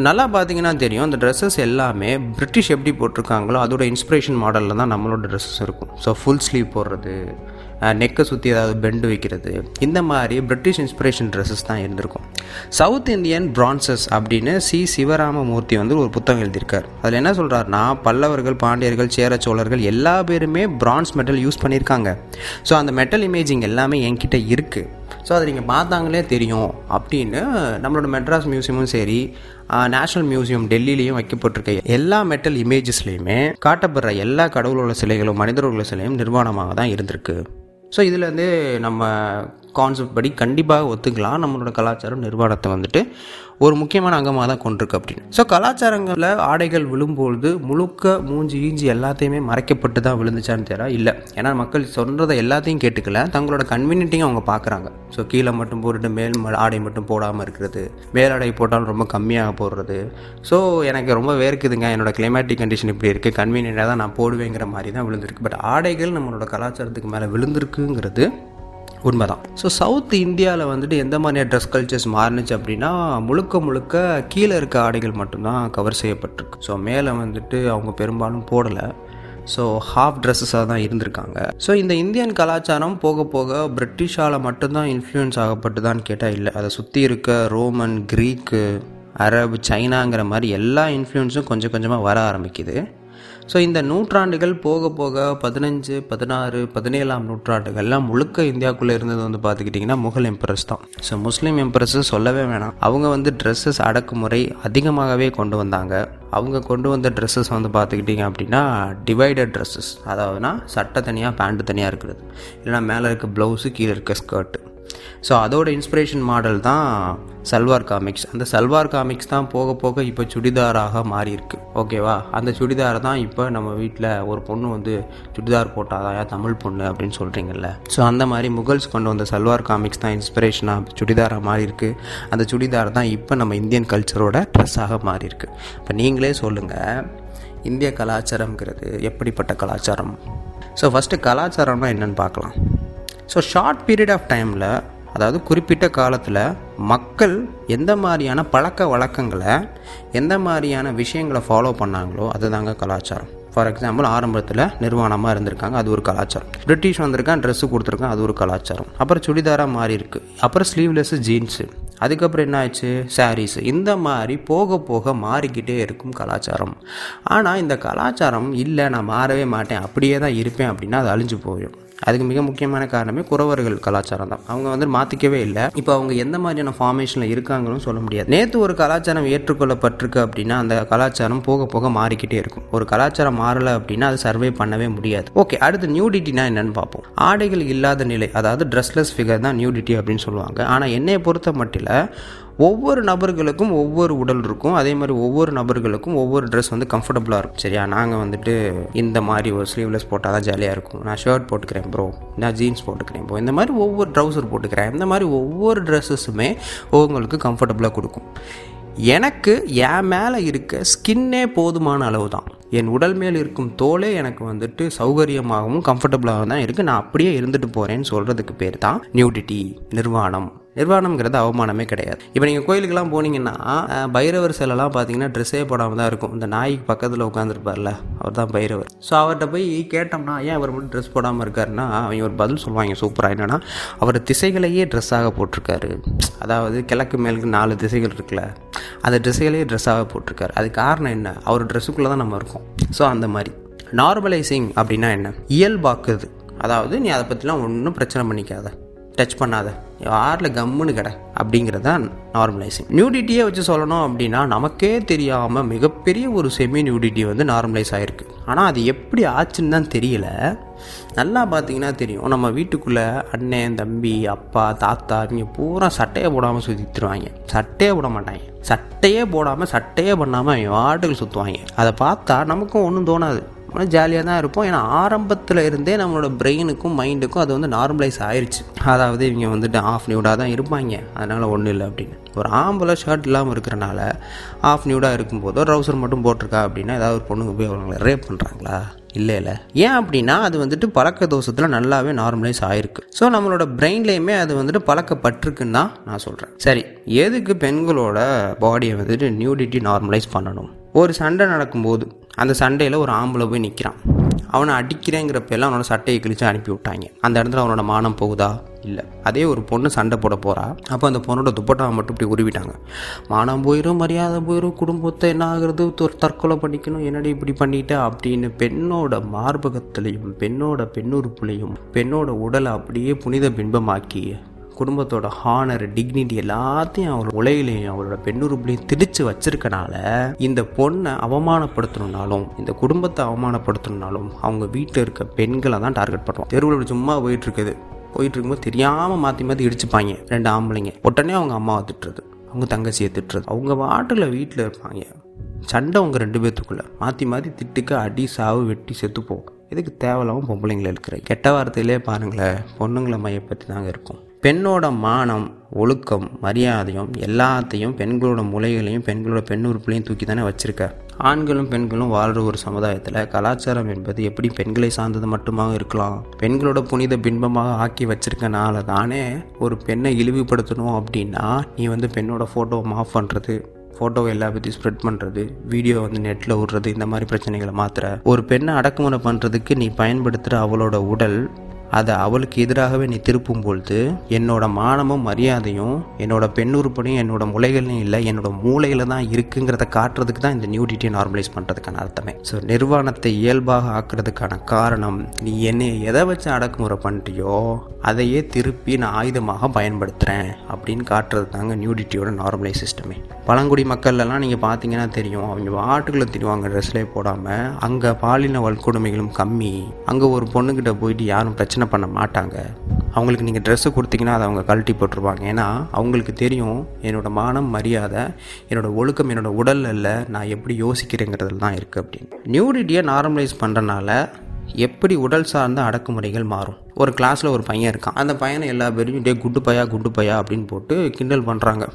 நல்லா பார்த்தீங்கன்னா தெரியும் அந்த ட்ரெஸ்ஸஸ் எல்லாமே பிரிட்டிஷ் எப்படி போட்டிருக்காங்களோ அதோட இன்ஸ்பிரேஷன் மாடலில் தான் நம்மளோட ட்ரெஸ்ஸஸ் இருக்கும். ஸோ ஃபுல் ஸ்லீவ் போடுறது நெக்கை சுற்றி ஏதாவது பெண்டு வைக்கிறது இந்த மாதிரி பிரிட்டிஷ் இன்ஸ்பிரேஷன் ட்ரெஸ்ஸஸ் தான் இருந்திருக்கும். சவுத் இந்தியன் பிரான்சஸ் அப்படின்னு சி சிவராமமூர்த்தி வந்து ஒரு புத்தகம் எழுதியிருக்கார். அதில் என்ன சொல்கிறாருன்னா பல்லவர்கள் பாண்டியர்கள் சேர சோழர்கள் எல்லா பேருமே பிரான்ஸ் மெட்டல் யூஸ் பண்ணியிருக்காங்க. ஸோ அந்த மெட்டல் இமேஜிங் எல்லாமே என்கிட்ட இருக்குது ஸோ அதை நீங்கள் பார்த்தாங்களே தெரியும் அப்படின்னு நம்மளோட மெட்ராஸ் மியூசியமும் சரி நேஷ்னல் மியூசியம் டெல்லியிலையும் வைக்கப்பட்டிருக்க எல்லா மெட்டல் இமேஜஸ்லையுமே காட்டப்படுற எல்லா கடவுளோட சிலைகளும் மனிதர்களோட சிலையும் நிர்வாணமாக தான் இருந்திருக்கு ஸோ இதுலேருந்து நம்ம கான்செப்ட் படி கண்டிப்பாக ஒத்துக்கலாம். நம்மளோட கலாச்சாரம் நிர்வாணத்தை வந்துட்டு ஒரு முக்கியமான அங்கமாக தான் கொண்டிருக்கு அப்படின்னு. ஸோ கலாச்சாரங்களில் ஆடைகள் விழும்பொழுது முழுக்க மூஞ்சி ஈஞ்சி எல்லாத்தையுமே மறைக்கப்பட்டு தான் விழுந்துச்சான்னு தெரியல இல்லை. ஏன்னா மக்கள் சொல்கிறத எல்லாத்தையும் கேட்டுக்கல. தங்களோட கன்வீனியன்ட்டையும் அவங்க பார்க்குறாங்க ஸோ கீழே மட்டும் போட்டுட்டு மேல் ம- ஆடை மட்டும் போடாமல் இருக்கிறது. மேலாடை போட்டாலும் ரொம்ப கம்மியாக போடுறது. ஸோ எனக்கு ரொம்ப வேர்க்குதுங்க. என்னோட கிளைமேட்டிக் கண்டிஷன் இப்படி இருக்குது கன்வீனியண்ட்டாக தான் நான் போடுவேங்கிற மாதிரி தான் விழுந்திருக்கு. பட் ஆடைகள் நம்மளோட கலாச்சாரத்துக்கு மேலே விழுந்திருக்குங்கிறது உண்மைதான். ஸோ சவுத் இந்தியாவில் வந்துட்டு எந்த மாதிரியான ட்ரெஸ் கல்ச்சர்ஸ் மாறுனுச்சு அப்படின்னா முழுக்க முழுக்க கீழே இருக்க ஆடைகள் மட்டும்தான் கவர் செய்யப்பட்டிருக்கு. ஸோ மேலே வந்துட்டு அவங்க பெரும்பாலும் போடலை. ஸோ ஹாஃப் ட்ரெஸ்ஸஸாக தான் இருந்திருக்காங்க. ஸோ இந்த இந்தியன் கலாச்சாரம் போக போக பிரிட்டிஷால் மட்டும்தான் இன்ஃப்ளூயன்ஸ் ஆகப்பட்டுதான்னு கேட்டால் இல்லை. அதை சுற்றி இருக்க ரோமன் க்ரீக்கு அரபு சைனாங்கிற மாதிரி எல்லா இன்ஃப்ளூயன்ஸும் கொஞ்சம் கொஞ்சமாக வர ஆரம்பிக்குது. ஸோ இந்த நூற்றாண்டுகள் போக போக பதினஞ்சு பதினாறு பதினேழாம் நூற்றாண்டுகள்லாம் முழுக்க இந்தியாவுக்குள்ளே இருந்தது வந்து பார்த்துக்கிட்டிங்கன்னா முகல் எம்பரஸ் தான். ஸோ முஸ்லீம் எம்பரஸ் சொல்லவே வேணாம். அவங்க வந்து ட்ரெஸ்ஸஸ் அடக்குமுறை அதிகமாகவே கொண்டு வந்தாங்க. அவங்க கொண்டு வந்த ட்ரெஸ்ஸஸ் வந்து பார்த்துக்கிட்டிங்க அப்படின்னா டிவைடட் ட்ரெஸ்ஸஸ் அதாவதுனா சட்டை தனியாக பேண்ட்டு தனியாக இருக்கிறது. இல்லைனா மேலே இருக்க ப்ளவுஸு கீழே இருக்க ஸ்கர்ட்டு ஸோ அதோட இன்ஸ்பிரேஷன் மாடல் தான் சல்வார் காமிக்ஸ் அந்த சல்வார் காமிக்ஸ் தான் போக போக இப்போ சுடிதாராக மாறியிருக்கு. ஓகேவா அந்த சுடிதார் தான் இப்போ நம்ம வீட்டில் ஒரு பொண்ணு வந்து சுடிதார் போட்டாதாயா ஏன் தமிழ் பொண்ணு அப்படின்னு சொல்கிறீங்கல்ல ஸோ அந்த மாதிரி முகல்ஸ் கொண்டு வந்த சல்வார் காமிக்ஸ் தான் இன்ஸ்பிரேஷனாக சுடிதாராக மாறியிருக்கு. அந்த சுடிதார் தான் இப்போ நம்ம இந்தியன் கல்ச்சரோட ட்ரெஸ்ஸாக மாறியிருக்கு. இப்போ நீங்களே சொல்லுங்கள் இந்திய கலாச்சாரம்ங்கிறது எப்படிப்பட்ட கலாச்சாரம்? ஸோ ஃபஸ்ட்டு கலாச்சாரம்னா என்னென்னு பார்க்கலாம். ஸோ ஷார்ட் பீரியட் ஆஃப் டைமில் அதாவது குறிப்பிட்ட காலத்தில் மக்கள் எந்த மாதிரியான பழக்க வழக்கங்களை எந்த மாதிரியான விஷயங்களை ஃபாலோ பண்ணாங்களோ அதுதாங்க கலாச்சாரம். ஃபார் எக்ஸாம்பிள் ஆரம்பத்தில் நிர்வாணமாக இருந்திருக்காங்க அது ஒரு கலாச்சாரம். பிரிட்டிஷ் வந்திருக்கான் ட்ரெஸ்ஸு கொடுத்துருக்கான் அது ஒரு கலாச்சாரம். அப்புறம் சுடிதாராக மாறி இருக்கு. அப்புறம் ஸ்லீவ்லெஸ்ஸு ஜீன்ஸு அதுக்கப்புறம் என்ன ஆயிடுச்சு? சாரீஸ் இந்த மாதிரி போக போக மாறிக்கிட்டே இருக்கும் கலாச்சாரம். ஆனால் இந்த கலாச்சாரம் இல்லை நான் மாறவே மாட்டேன் அப்படியே தான் இருப்பேன் அப்படின்னா அது அழிஞ்சு போயிடும். அதுக்கு மிக முக்கியமான காரணமே குறவர்கள் கலாச்சாரம் தான். அவங்க வந்து மாற்றிக்கவே இல்லை. இப்போ அவங்க எந்த மாதிரியான ஃபார்மேஷனில் இருக்காங்கன்னு சொல்ல முடியாது. நேற்று ஒரு கலாச்சாரம் ஏற்றுக்கொள்ளப்பட்டிருக்கு அப்படின்னா அந்த கலாச்சாரம் போக போக மாறிக்கிட்டே இருக்கும். ஒரு கலாச்சாரம் மாறலை அப்படின்னா அது சர்வே பண்ணவே முடியாது. ஓகே அடுத்து நியூடிட்டினா என்னன்னு பார்ப்போம். ஆடைகள் இல்லாத நிலை அதாவது ட்ரெஸ்லெஸ் ஃபிகர் தான் நியூடிட்டி அப்படின்னு சொல்லுவாங்க. ஆனால் என்னை பொறுத்த மட்டும் ஒவ்வொரு நபர்களுக்கும் ஒவ்வொரு உடல் இருக்கும். அதே மாதிரி ஒவ்வொரு நபர்களுக்கும் ஒவ்வொரு ட்ரெஸ் வந்து கம்ஃபர்டபுளாக இருக்கும். சரியா? நாங்கள் வந்துட்டு இந்த மாதிரி ஒரு ஸ்லீவ்லெஸ் போட்டால் தான் ஜாலியாக இருக்கும். நான் ஷர்ட் போட்டுக்கிறேன் ப்ரோ நான் ஜீன்ஸ் போட்டுக்கிறேன் ப்ரோ இந்த மாதிரி ஒவ்வொரு ட்ரௌசர் போட்டுக்கிறேன். இந்த மாதிரி ஒவ்வொரு ட்ரெஸ்ஸஸுமே உங்களுக்கு கம்ஃபர்டபுளாக கொடுக்கும். எனக்கு என் மேலே இருக்க ஸ்கின்னே போதுமான அளவு தான். என் உடல் மேல் இருக்கும் தோலே எனக்கு வந்துட்டு சௌகரியமாகவும் கம்ஃபர்டபுளாகவும் தான் இருக்குது நான் அப்படியே இருந்துட்டு போகிறேன்னு சொல்கிறதுக்கு பேர் தான் நியூடிட்டி நிர்வாணம். நிர்வாணம்ங்கிறது அவமானமே கிடையாது. இப்போ நீங்கள் கோயிலுக்கெல்லாம் போனீங்கன்னா பைரவர் சிலைலாம் பார்த்தீங்கன்னா ட்ரெஸ்ஸே போடாமல் தான் இருக்கும். இந்த நாய்க்கு பக்கத்தில் உட்காந்துருப்பார்ல அவர் தான் பைரவர். ஸோ அவர்கிட்ட போய் கேட்டோம்னா ஏன் அவர் மட்டும் ட்ரெஸ் போடாமல் இருக்காருன்னா அவங்க ஒரு பதில் சொல்லுவாங்க சூப்பராக என்னென்னா அவர் திசைகளையே ட்ரெஸ்ஸாக போட்டிருக்காரு. அதாவது கிழக்கு மேலுக்கு நாலு திசைகள் இருக்குல்ல அந்த ட்ரெஸ்ஸைகளே ட்ரெஸ்ஸாக போட்டிருக்காரு. அது காரணம் என்ன? அவர் ட்ரெஸ்ஸுக்குள்ளே தான் நம்ம இருக்கோம். ஸோ அந்த மாதிரி. நார்மலைசிங் அப்படின்னா என்ன? இயல்பாக்குது. அதாவது நீ அதை பற்றிலாம் ஒன்றும் பிரச்சனை பண்ணிக்காத. டச் பண்ணாத. யாரில் கம்முன்னு கடை? அப்படிங்கிறதான் நார்மலைசிங் நியூடிட்டியே வச்சு சொல்லணும் அப்படின்னா நமக்கே தெரியாமல் மிகப்பெரிய ஒரு செமி நியூடிட்டி வந்து நார்மலைஸ் ஆகிருக்கு ஆனால் அது எப்படி ஆச்சுன்னு தான் தெரியல. நல்லா பார்த்தீங்கன்னா தெரியும். நம்ம வீட்டுக்குள்ளே அண்ணன் தம்பி அப்பா தாத்தா இவங்க பூரா சட்டையை போடாமல் சுற்றிட்டுருவாங்க சட்டையே போட மாட்டாங்க. சட்டையே போடாமல் சட்டையே பண்ணாமல் அவங்க வாட்டுகள் சுற்றுவாங்க அதை பார்த்தா நமக்கும் ஒன்றும் தோணாது. ஜாலியாக தான் இருப்போம். ஏன்னா ஆரம்பத்தில் இருந்தே நம்மளோட பிரெயினுக்கும் மைண்டுக்கும் அது வந்து நார்மலைஸ் ஆயிடுச்சு அதாவது இவங்க வந்துட்டு ஆஃப் நியூடாக தான் இருப்பாங்க. அதனால் ஒன்றும் இல்லை அப்படின்னு. ஒரு ஆம்பளை ஷர்ட் இல்லாமல் இருக்கிறனால ஆஃப் நியூடாக இருக்கும்போதோ ட்ரௌசர் மட்டும் போட்டிருக்கா அப்படின்னா ஏதாவது ஒரு பொண்ணுங்க போய் அவங்களை ரேப் பண்ணுறாங்களா இல்லை இல்லை ஏன் அப்படின்னா அது வந்துட்டு பழக்க தோஷத்தில் நல்லாவே நார்மலைஸ் ஆயிருக்கு. ஸோ நம்மளோட பிரெயின்லேயுமே அது வந்துட்டு பழக்கப்பட்டிருக்குன்னு தான் நான் சொல்கிறேன் சரி எதுக்கு பெண்களோட பாடியை வந்துட்டு நியூடிட்டி நார்மலைஸ் பண்ணணும்? ஒரு சண்டை நடக்கும்போது அந்த சண்டையில் ஒரு ஆம்பளை போய் நிற்கிறான் அவனை அடிக்கிறேங்கிறப்ப எல்லாம் அவனோட சட்டையை கிழிச்சு அனுப்பி விட்டாங்க. அந்த இடத்துல அவனோட மானம் போகுதா? இல்லை. அதே ஒரு பொண்ணு சண்டை போட போகிறா அப்போ அந்த பொண்ணோட துப்பட்டாவை மட்டும் இப்படி உருவிட்டாங்க. மானம் போயிடும் மரியாதை போயிடும் குடும்பத்தை என்ன ஆகுறது? தற்கொலை பண்ணிக்கணும். என்னடி இப்படி பண்ணிட்ட? அப்படின்னு பெண்ணோட மார்பகத்திலையும் பெண்ணோட பெண்ணுறுப்புலையும் பெண்ணோட உடலை அப்படியே புனித பிம்பமாக்கி குடும்பத்தோட ஹானர் டிக்னிட்டி எல்லாத்தையும் அவரோட உலகிலையும் அவரோட பெண்ணுறுப்புலையும் திரிச்சு வச்சிருக்கனால இந்த பொண்ணை அவமானப்படுத்தணும்னாலும் இந்த குடும்பத்தை அவமானப்படுத்தணும்னாலும் அவங்க வீட்டில் இருக்க பெண்களை தான் டார்கெட் பண்ணுவோம் தெருவில் சும்மா போயிட்டு இருக்குது போயிட்டு இருக்கும்போது தெரியாமல் மாற்றி மாற்றி இடிச்சுப்பாங்க. ரெண்டு ஆம்பளைங்க. உடனே அவங்க அம்மாவை திட்டுறது. அவங்க தங்கச்சியை திட்டுறது. அவங்க வாட்டில் வீட்டில் இருப்பாங்க. சண்டை அவங்க ரெண்டு பேர்த்துக்குள்ள மாற்றி மாற்றி திட்டுக்க அடி சாவு வெட்டி செத்துப்போம் இதுக்கு தேவையில்லாமல் பொம்பளைங்களை இருக்கிற கெட்ட வார்த்தையிலே பாருங்களேன் பொண்ணுங்களை மையப்பற்றி தாங்க இருக்கும். பெண்ணோட மானம் ஒழுக்கம் மரியாதையும் எல்லாத்தையும் பெண்களோட முலைகளையும் பெண்களோட பெண் உறுப்புலையும் தூக்கி தானே வச்சுருக்க ஆண்களும் பெண்களும் வாழ்கிற ஒரு சமுதாயத்தில் கலாச்சாரம் என்பது எப்படி பெண்களை சார்ந்தது மட்டுமாக இருக்கலாம்? பெண்களோட புனித பின்பமாக ஆக்கி வச்சிருக்கனால தானே ஒரு பெண்ணை இழிவுபடுத்தணும் அப்படின்னா நீ வந்து பெண்ணோட ஃபோட்டோவை ஆஃப் பண்ணுறது ஃபோட்டோவை எல்லா பற்றியும் ஸ்ப்ரெட் பண்ணுறது வீடியோ வந்து நெட்டில் விடுறது இந்த மாதிரி பிரச்சனைகளை மாத்திர ஒரு பெண்ணை அடக்குமுறை பண்ணுறதுக்கு நீ பயன்படுத்துகிற அவளோட உடல் அதை அவளுக்கு எதிராகவே நீ திருப்பும் பொழுது என்னோட மானமும் மரியாதையும் என்னோட பெண்ணுறுப்படையும் என்னோட முளைகளையும் இல்லை என்னோட மூளையில் தான் இருக்குங்கிறத காட்டுறதுக்கு தான் இந்த நியூடிட்டியை நார்மலைஸ் பண்ணுறதுக்கான அர்த்தமே. ஸோ நிர்வாணத்தை இயல்பாக ஆக்குறதுக்கான காரணம் நீ என்னை எதை வச்சு அடக்குமுறை பண்ணிட்டியோ அதையே திருப்பி நான் ஆயுதமாக பயன்படுத்துகிறேன் அப்படின்னு காட்டுறது தாங்க நியூடிட்டியோட நார்மலைஸ் சிஸ்டமே பழங்குடி மக்கள்லாம் நீங்கள் பார்த்தீங்கன்னா தெரியும் அவங்க வாட்டுக்குள்ளே தெரியுவாங்க ட்ரெஸ்லேயே போடாமல் அங்கே பாலின வன்கொடுமைகளும் கம்மி. அங்கே ஒரு பொண்ணுக்கிட்ட போயிட்டு யாரும் பிரச்சனை பிரச்சனை பண்ண மாட்டாங்க. அவங்களுக்கு நீங்கள் ட்ரெஸ்ஸு கொடுத்தீங்கன்னா அதை அவங்க கழட்டி போட்டுருவாங்க. ஏன்னா அவங்களுக்கு தெரியும் என்னோட மானம் மரியாதை என்னோட ஒழுக்கம் என்னோட உடல் இல்லை நான் எப்படி யோசிக்கிறேங்கிறதுல தான் இருக்குது அப்படின்னு. நியூடிட்டியை நார்மலைஸ் பண்ணுறனால எப்படி உடல் சார்ந்த அடக்குமுறைகள் மாறும்? ஒரு கிளாஸில் ஒரு பையன் இருக்கான். அந்த பையனை எல்லா பேரும் டே குண்டு பையா குண்டு பையா? அப்படின்னு போட்டு கிண்டல் பண்ணுறாங்க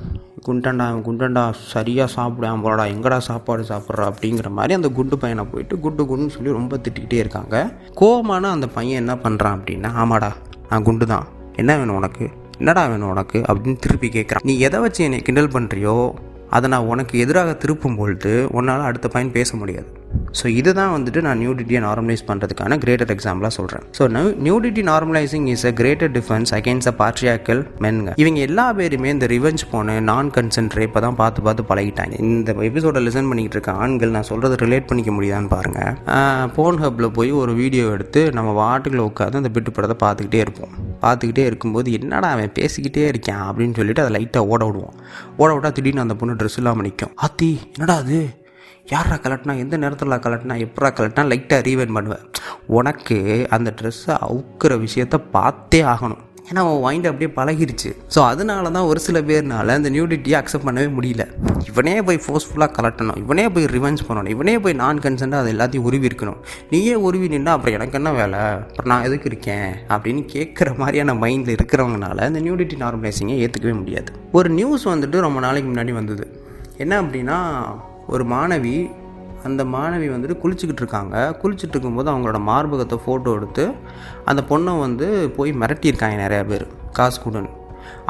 குண்டண்டா குண்டண்டா சரியாக சாப்பிடாம போடா எங்கடா சாப்பாடு சாப்பிட்றா அப்படிங்கிற மாதிரி அந்த குண்டு பையனை போயிட்டு குண்டு குண்டுன்னு சொல்லி ரொம்ப திட்டிக்கிட்டே இருக்காங்க. கோவமான அந்த பையன் என்ன பண்ணுறான் அப்படின்னா ஆமாடா நான் குண்டு தான். என்ன வேணும் உனக்கு? என்னடா வேணும் உனக்கு? அப்படின்னு திருப்பி கேட்குறான் நீ எதை வச்சு என்னை கிண்டல் பண்ணுறியோ அதை நான் உனக்கு எதிராக திருப்பும் பொழுது உன்னால் அடுத்த பையன் பேச முடியாது. ஸோ இதுதான் வந்துட்டு நான் நியூடிட்டியை நார்மலைஸ் பண்ணுறதுக்கான கிரேட்டர் எக்ஸாம்பிளாக சொல்கிறேன் so nudity normalising is a greater defence against a patriarchal மென்ங்க இவங்க எல்லா பேருமே இந்த ரிவெஞ்ச் போன நான் கன்சென்ட் ரேப்பை தான் பார்த்து பார்த்து பழகிட்டாங்க. இந்த எபிசோட லிசன் பண்ணிக்கிட்டு இருக்க ஆண்கள் நான் சொல்கிறத ரிலேட் பண்ணிக்க முடியுதான்னு பாருங்கள் போன் ஹப்பில் போய் ஒரு வீடியோ எடுத்து நம்ம வாட்டுக்குள்ள உட்காந்து அந்த பிட்டு படத்தை பார்த்துக்கிட்டே இருப்போம். பார்த்துக்கிட்டே இருக்கும்போது என்னடா அவன் பேசிக்கிட்டே இருக்கான்? அப்படின்னு சொல்லிட்டு அதை லைட்டாக ஓட விடுவோம். ஓட விட்டா திடீர்னு அந்த பொண்ணு ட்ரெஸ் இல்லாமல் நிற்கும் ஆத்தி என்னடா அது? யாரா கலட்டினா எந்த நேரத்தில் கலட்டினா எப்படா கலட்டினா லைட்டாக ரீவைன் பண்ணுவேன் உனக்கு அந்த ட்ரெஸ்ஸை அவுக்கிற விஷயத்த பார்த்தே ஆகணும். ஏன்னா அவன் மைண்ட் அப்படியே பழகிருச்சு. ஸோ அதனால தான் ஒரு சில பேர்னால அந்த நியூடிட்டியை அக்செப்ட் பண்ணவே முடியல. இவனே போய் ஃபோர்ஸ்ஃபுல்லாக கலட்டணும். இவனே போய் ரிவெஞ்ச் பண்ணணும். இவனே போய் நான் கன்சென்ட்டாக அது எல்லாத்தையும் உருவி இருக்கணும். நீயே உருவி நின்னா அப்புறம் எனக்கு என்ன வேலை? அப்புறம் நான் எதுக்கு இருக்கேன்? அப்படின்னு கேட்குற மாதிரியான மைண்டில் இருக்கிறவங்கனால இந்த நியூடிட்டி நார்மலைசிங்கை ஏற்றுக்கவே முடியாது. ஒரு நியூஸ் வந்துட்டு ரொம்ப நாளைக்கு முன்னாடி வந்தது. என்ன அப்படின்னா ஒரு மாணவி அந்த மாணவி வந்துட்டு குளிச்சுக்கிட்டு இருக்காங்க. குளிச்சுட்டு இருக்கும்போது அவங்களோட மார்பகத்தை ஃபோட்டோ எடுத்து அந்த பொண்ணை வந்து போய் மிரட்டியிருக்காங்க நிறையா பேர் காசு கொடுன்னு.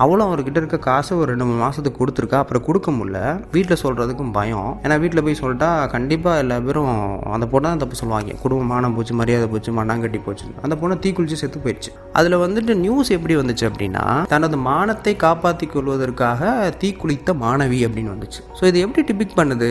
அவளும் அவர்கிட்ட இருக்க காசை ஒரு ரெண்டு மூணு மாதத்துக்கு கொடுத்துருக்கா. அப்புறம் கொடுக்க முடியல. வீட்டில் சொல்கிறதுக்கும் பயம். ஏன்னா வீட்டில் போய் சொல்லிட்டா கண்டிப்பாக எல்லா பேரும் அந்த பொண்ணை தான் தப்பு சொல்லுவாங்க. குடும்பமான மானம் போச்சு மரியாதை போச்சு மண்ணாங்கட்டி போச்சு. அந்த பொண்ணை தீக்குளிச்சு செத்து போயிடுச்சு அதில் வந்துட்டு நியூஸ் எப்படி வந்துச்சு அப்படின்னா தனது மானத்தை காப்பாற்றிக் கொள்வதற்காக தீக்குளித்த மாணவி அப்படின்னு வந்துச்சு. ஸோ இது எப்படி டிபிக் பண்ணுது?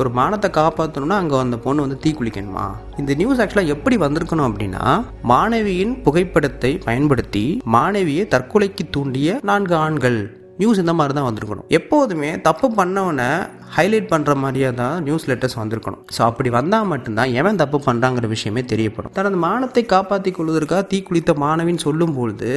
ஒரு மானத்தை காப்பாற்றணும்னா அங்கே அந்த பொண்ணு வந்து தீ குளிக்கணுமா? இந்த நியூஸ் ஆக்சுவலாக எப்படி வந்திருக்கணும் அப்படின்னா மாணவியின் புகைப்படத்தை பயன்படுத்தி மாணவியை தற்கொலைக்கு தூண்டிய நான்கு ஆண்கள். நியூஸ் இந்த மாதிரி தான் வந்திருக்கணும். எப்போதுமே தப்பு பண்ணவனை ஹைலைட் பண்ணுற மாதிரியே தான் நியூஸ் லெட்டர்ஸ் வந்திருக்கணும். ஸோ அப்படி வந்தால் மட்டும்தான் எவன் தப்பு பண்ணுறாங்கிற விஷயமே தெரியப்படும். தனது மானத்தை காப்பாற்றி கொள்வதற்காக தீக்குளித்த மாணவின்னு சொல்லும்பொழுது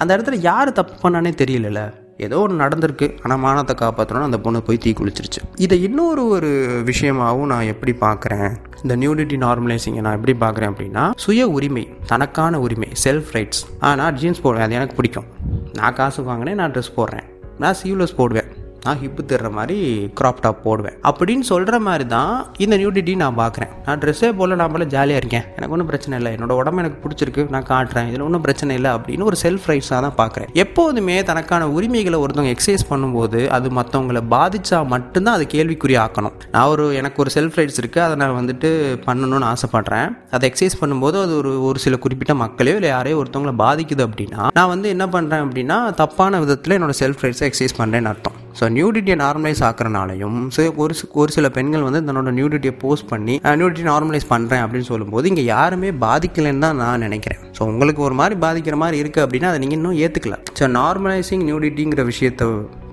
அந்த இடத்துல யார் தப்பு பண்ணானே தெரியலல்ல. ஏதோ ஒன்று நடந்திருக்கு. ஆனால் மானத்தை காப்பாற்றணும் அந்த பொண்ணு போய் தீ குளிச்சிருச்சு. இதை இன்னொரு ஒரு விஷயமாகவும் நான் எப்படி பார்க்குறேன்? இந்த நியூடிட்டி நார்மலைசிங்கை நான் எப்படி பார்க்குறேன் அப்படின்னா சுய உரிமை தனக்கான உரிமை செல்ஃப் ரைட்ஸ் ஆ நான் ஜீன்ஸ் போடுவேன் அது எனக்கு பிடிக்கும். நான் காசு வாங்கினேன் நான் ட்ரெஸ் போடுறேன். நான் சீவ்லெஸ் போடுவேன். நான் ஹிப்பு தர்ற மாதிரி க்ராப் டாப் போடுவேன். அப்படின்னு சொல்கிற மாதிரி தான் இந்த நியூடிட்டி நான் பார்க்குறேன் நான் ட்ரெஸ்ஸே போல நான் போல ஜாலியாக இருக்கேன். எனக்கு ஒன்றும் பிரச்சனை இல்லை. என்னோட உடம்பு எனக்கு பிடிச்சிருக்கு. நான் காட்டுறேன். இதில் ஒன்றும் பிரச்சனை இல்லை அப்படின்னு ஒரு செல்ஃப் ரைட்ஸாக தான் பார்க்குறேன் எப்போதுமே தனக்கான உரிமைகளை ஒருத்தவங்க எக்ஸசைஸ் பண்ணும்போது அது மற்றவங்களை பாதித்தா மட்டும்தான் அது கேள்விக்குறி ஆக்கணும். நான் ஒரு எனக்கு ஒரு செல்ஃப் ரைட்ஸ் இருக்குது அதை நான் வந்துட்டு பண்ணணும்னு ஆசைப்பட்றேன். அதை எக்ஸசைஸ் பண்ணும்போது அது ஒரு ஒரு சில குறிப்பிட்ட மக்களையோ இல்லை யாரையோ ஒருத்தவங்களை பாதிக்குது அப்படின்னா நான் வந்து என்ன பண்ணுறேன் அப்படின்னா தப்பான விதத்தில் என்னோட செல்ஃப் ரைட்ஸை எக்ஸசைஸ் பண்ணுறேன்னு அர்த்தம். ஸோ நியூடிட்டியை நார்மலைஸ் ஆக்குறனாலையும் ஒரு ஒரு சில பெண்கள் வந்து தன்னோட நியூடிட்டியை போஸ்ட் பண்ணி நியூடிட்டி நார்மலைஸ் பண்ணுறேன் அப்படின்னு சொல்லும்போது இங்கே யாருமே பாதிக்கலைன்னு தான் நான் நினைக்கிறேன். ஸோ உங்களுக்கு ஒரு மாதிரி பாதிக்கிற மாதிரி இருக்குது அப்படின்னா அதை நீங்கள் இன்னும் ஏற்றுக்கல ஸோ நார்மலைசிங் நியூடிட்டிங்கிற விஷயத்தை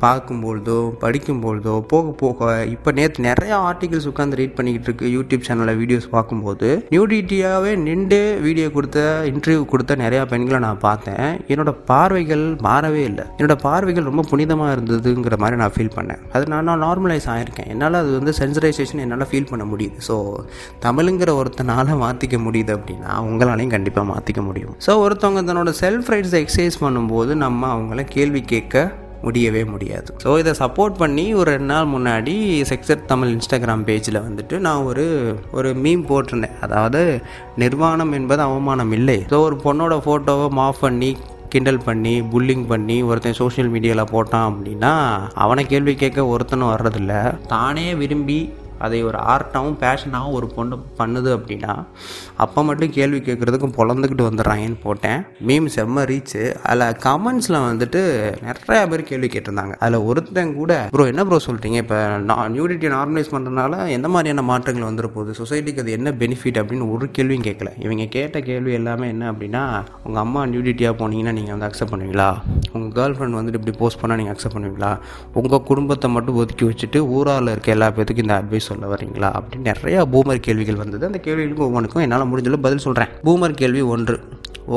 பார்க்கும்பொழுதோ படிக்கும்பொழுதோ போக போக இப்போ நேற்று நிறைய ஆர்டிகல்ஸ் உட்காந்து ரீட் பண்ணிக்கிட்டு இருக்கு யூடியூப் சேனலில் வீடியோஸ் பார்க்கும்போது நியூடிட்டியாகவே நின்று வீடியோ கொடுத்த இன்டர்வியூ கொடுத்த நிறையா பெண்களை நான் பார்த்தேன். என்னோட பார்வைகள் மாறவே இல்லை. என்னோட பார்வைகள் ரொம்ப புனிதமாக இருந்ததுங்கிற மாதிரி நான் ஃபீல் பண்ணேன். அது நான் நான் நார்மலைஸ் ஆகிருக்கேன் என்னால் அது வந்து சென்சரைசேஷன் என்னால் ஃபீல் பண்ண முடியுது. ஸோ தமிழுங்கிற ஒருத்தனால மாற்றிக்க முடியுது அப்படின்னா உங்களாலையும் கண்டிப்பாக மாற்றிக்க முடியும். ஸோ ஒருத்தவங்க தன்னோட செல்ஃப் ரைட்ஸை எக்ஸசைஸ் பண்ணும்போது நம்ம அவங்கள கேள்வி கேட்க முடியவே முடியாது. ஸோ இதை சப்போர்ட் பண்ணி ஒரு ரெண்டு நாள் முன்னாடி செக்ஸட் தமிழ் இன்ஸ்டாகிராம் பேஜில் வந்துட்டு நான் ஒரு ஒரு மீம் போட்டிருந்தேன். அதாவது நிர்வாணம் என்பது அவமானம் இல்லை. ஸோ ஒரு பொண்ணோட ஃபோட்டோவை மாஃப் பண்ணி கிண்டல் பண்ணி புல்லிங் பண்ணி ஒருத்தன் சோஷியல் மீடியாவில் போட்டான் அப்படின்னா அவனை கேள்வி கேட்க ஒருத்தனும் வர்றதில்ல. தானே விரும்பி அதை ஒரு ஆர்ட்டாகவும் பேஷனாகவும் ஒரு பொண்ணு பண்ணுது அப்படின்னா அப்போ மட்டும் கேள்வி கேட்குறதுக்கும் பொழந்துக்கிட்டு வந்துடுறாங்கன்னு போட்டேன். மீம் செம்ம ரீச்சு அதில் கமெண்ட்ஸில் வந்துட்டு நிறையா பேர் கேள்வி கேட்டிருந்தாங்க. அதில் ஒருத்தன் கூட ப்ரோ என்ன ப்ரோ சொல்கிறீங்க இப்போ நான் நியூடிட்டியை நார்மலைஸ் பண்ணுறதுனால எந்த மாதிரியான மாற்றங்கள் வந்துட போகுது? சொசைட்டிக்கு அது என்ன பெனிஃபிட் அப்படின்னு ஒரு கேள்வியும் கேட்கல இவங்க கேட்ட கேள்வி எல்லாமே என்ன அப்படின்னா உங்கள் அம்மா நியூடிட்டியாக போனீங்கன்னா நீங்கள் வந்து அக்செப்ட் பண்ணுவீங்களா? உங்கள் கேர்ள் ஃப்ரெண்ட் வந்துட்டு இப்படி போஸ்ட் பண்ணால் நீங்கள் அக்செப்ட் பண்ணுவீங்களா? உங்கள் குடும்பத்தை மட்டும் ஒதுக்கி வச்சுட்டு ஊரால் இருக்க எல்லா பேத்துக்கும் இந்த அட்வைஸ் சொல்ல வரீங்களா அப்படின்னு நிறையா பூமர் கேள்விகள் வந்தது. அந்த கேள்விகளுக்கும் ஒவ்வொன்றுக்கும் என்னால் முடிஞ்சளவு பதில் சொல்கிறேன் பூமர் கேள்வி ஒன்று.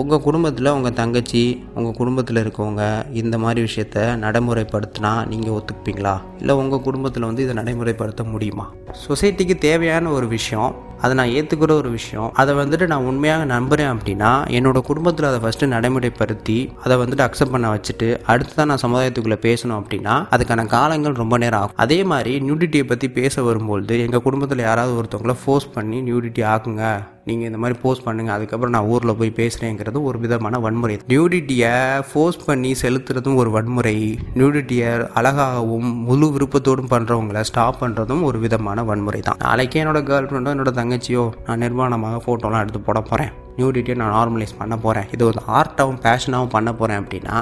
உங்கள் குடும்பத்தில் உங்கள் தங்கச்சி உங்கள் குடும்பத்தில் இருக்கவங்க இந்த மாதிரி விஷயத்த நடைமுறைப்படுத்தினா நீங்கள் ஒத்துக்குப்பீங்களா இல்லை உங்கள் குடும்பத்தில் வந்து இதை நடைமுறைப்படுத்த முடியுமா? சொசைட்டிக்கு தேவையான ஒரு விஷயம் அதை நான் ஏற்றுக்கிற ஒரு விஷயம் அதை வந்துட்டு நான் உண்மையாக நம்புகிறேன் அப்படின்னா என்னோட குடும்பத்தில் அதை ஃபஸ்ட்டு நடைமுறைப்படுத்தி அதை வந்துட்டு அக்செப்ட் பண்ண வச்சுட்டு அடுத்து தான் நான் சமுதாயத்துக்குள்ளே பேசணும் அப்படின்னா அதுக்கான காலங்கள் ரொம்ப நேரம் ஆகும். அதே மாதிரி நியூடிட்டியை பற்றி பேச வரும்பொழுது எங்கள் குடும்பத்தில் யாராவது ஒருத்தவங்கள ஃபோர்ஸ் பண்ணி நியூடிட்டி ஆக்குங்க. நீங்கள் இந்த மாதிரி போஸ்ட் பண்ணுங்கள் அதுக்கப்புறம் நான் ஊரில் போய் பேசுகிறேங்கிறது ஒரு விதமான வன்முறை. நியூடிட்டியை ஃபோர்ஸ் பண்ணி செலுத்துறதும் ஒரு வன்முறை. நியூடிட்டியை அழகாகவும் முழு விருப்பத்தோடும் பண்ணுறவங்கள ஸ்டாப் பண்ணுறதும் ஒரு விதமான வன்முறை தான். நாளைக்கே என்னோட கேர்ள் ஃப்ரெண்டோ என்னோட தங்கச்சியோ நான் நிர்வாணமாக ஃபோட்டோலாம் எடுத்து போட போகிறேன் நியூடிட்டியை நான் நார்மலைஸ் பண்ண போகிறேன் இது ஒரு ஆர்ட்டாகவும் பேஷனாகவும் பண்ண போகிறேன் அப்படின்னா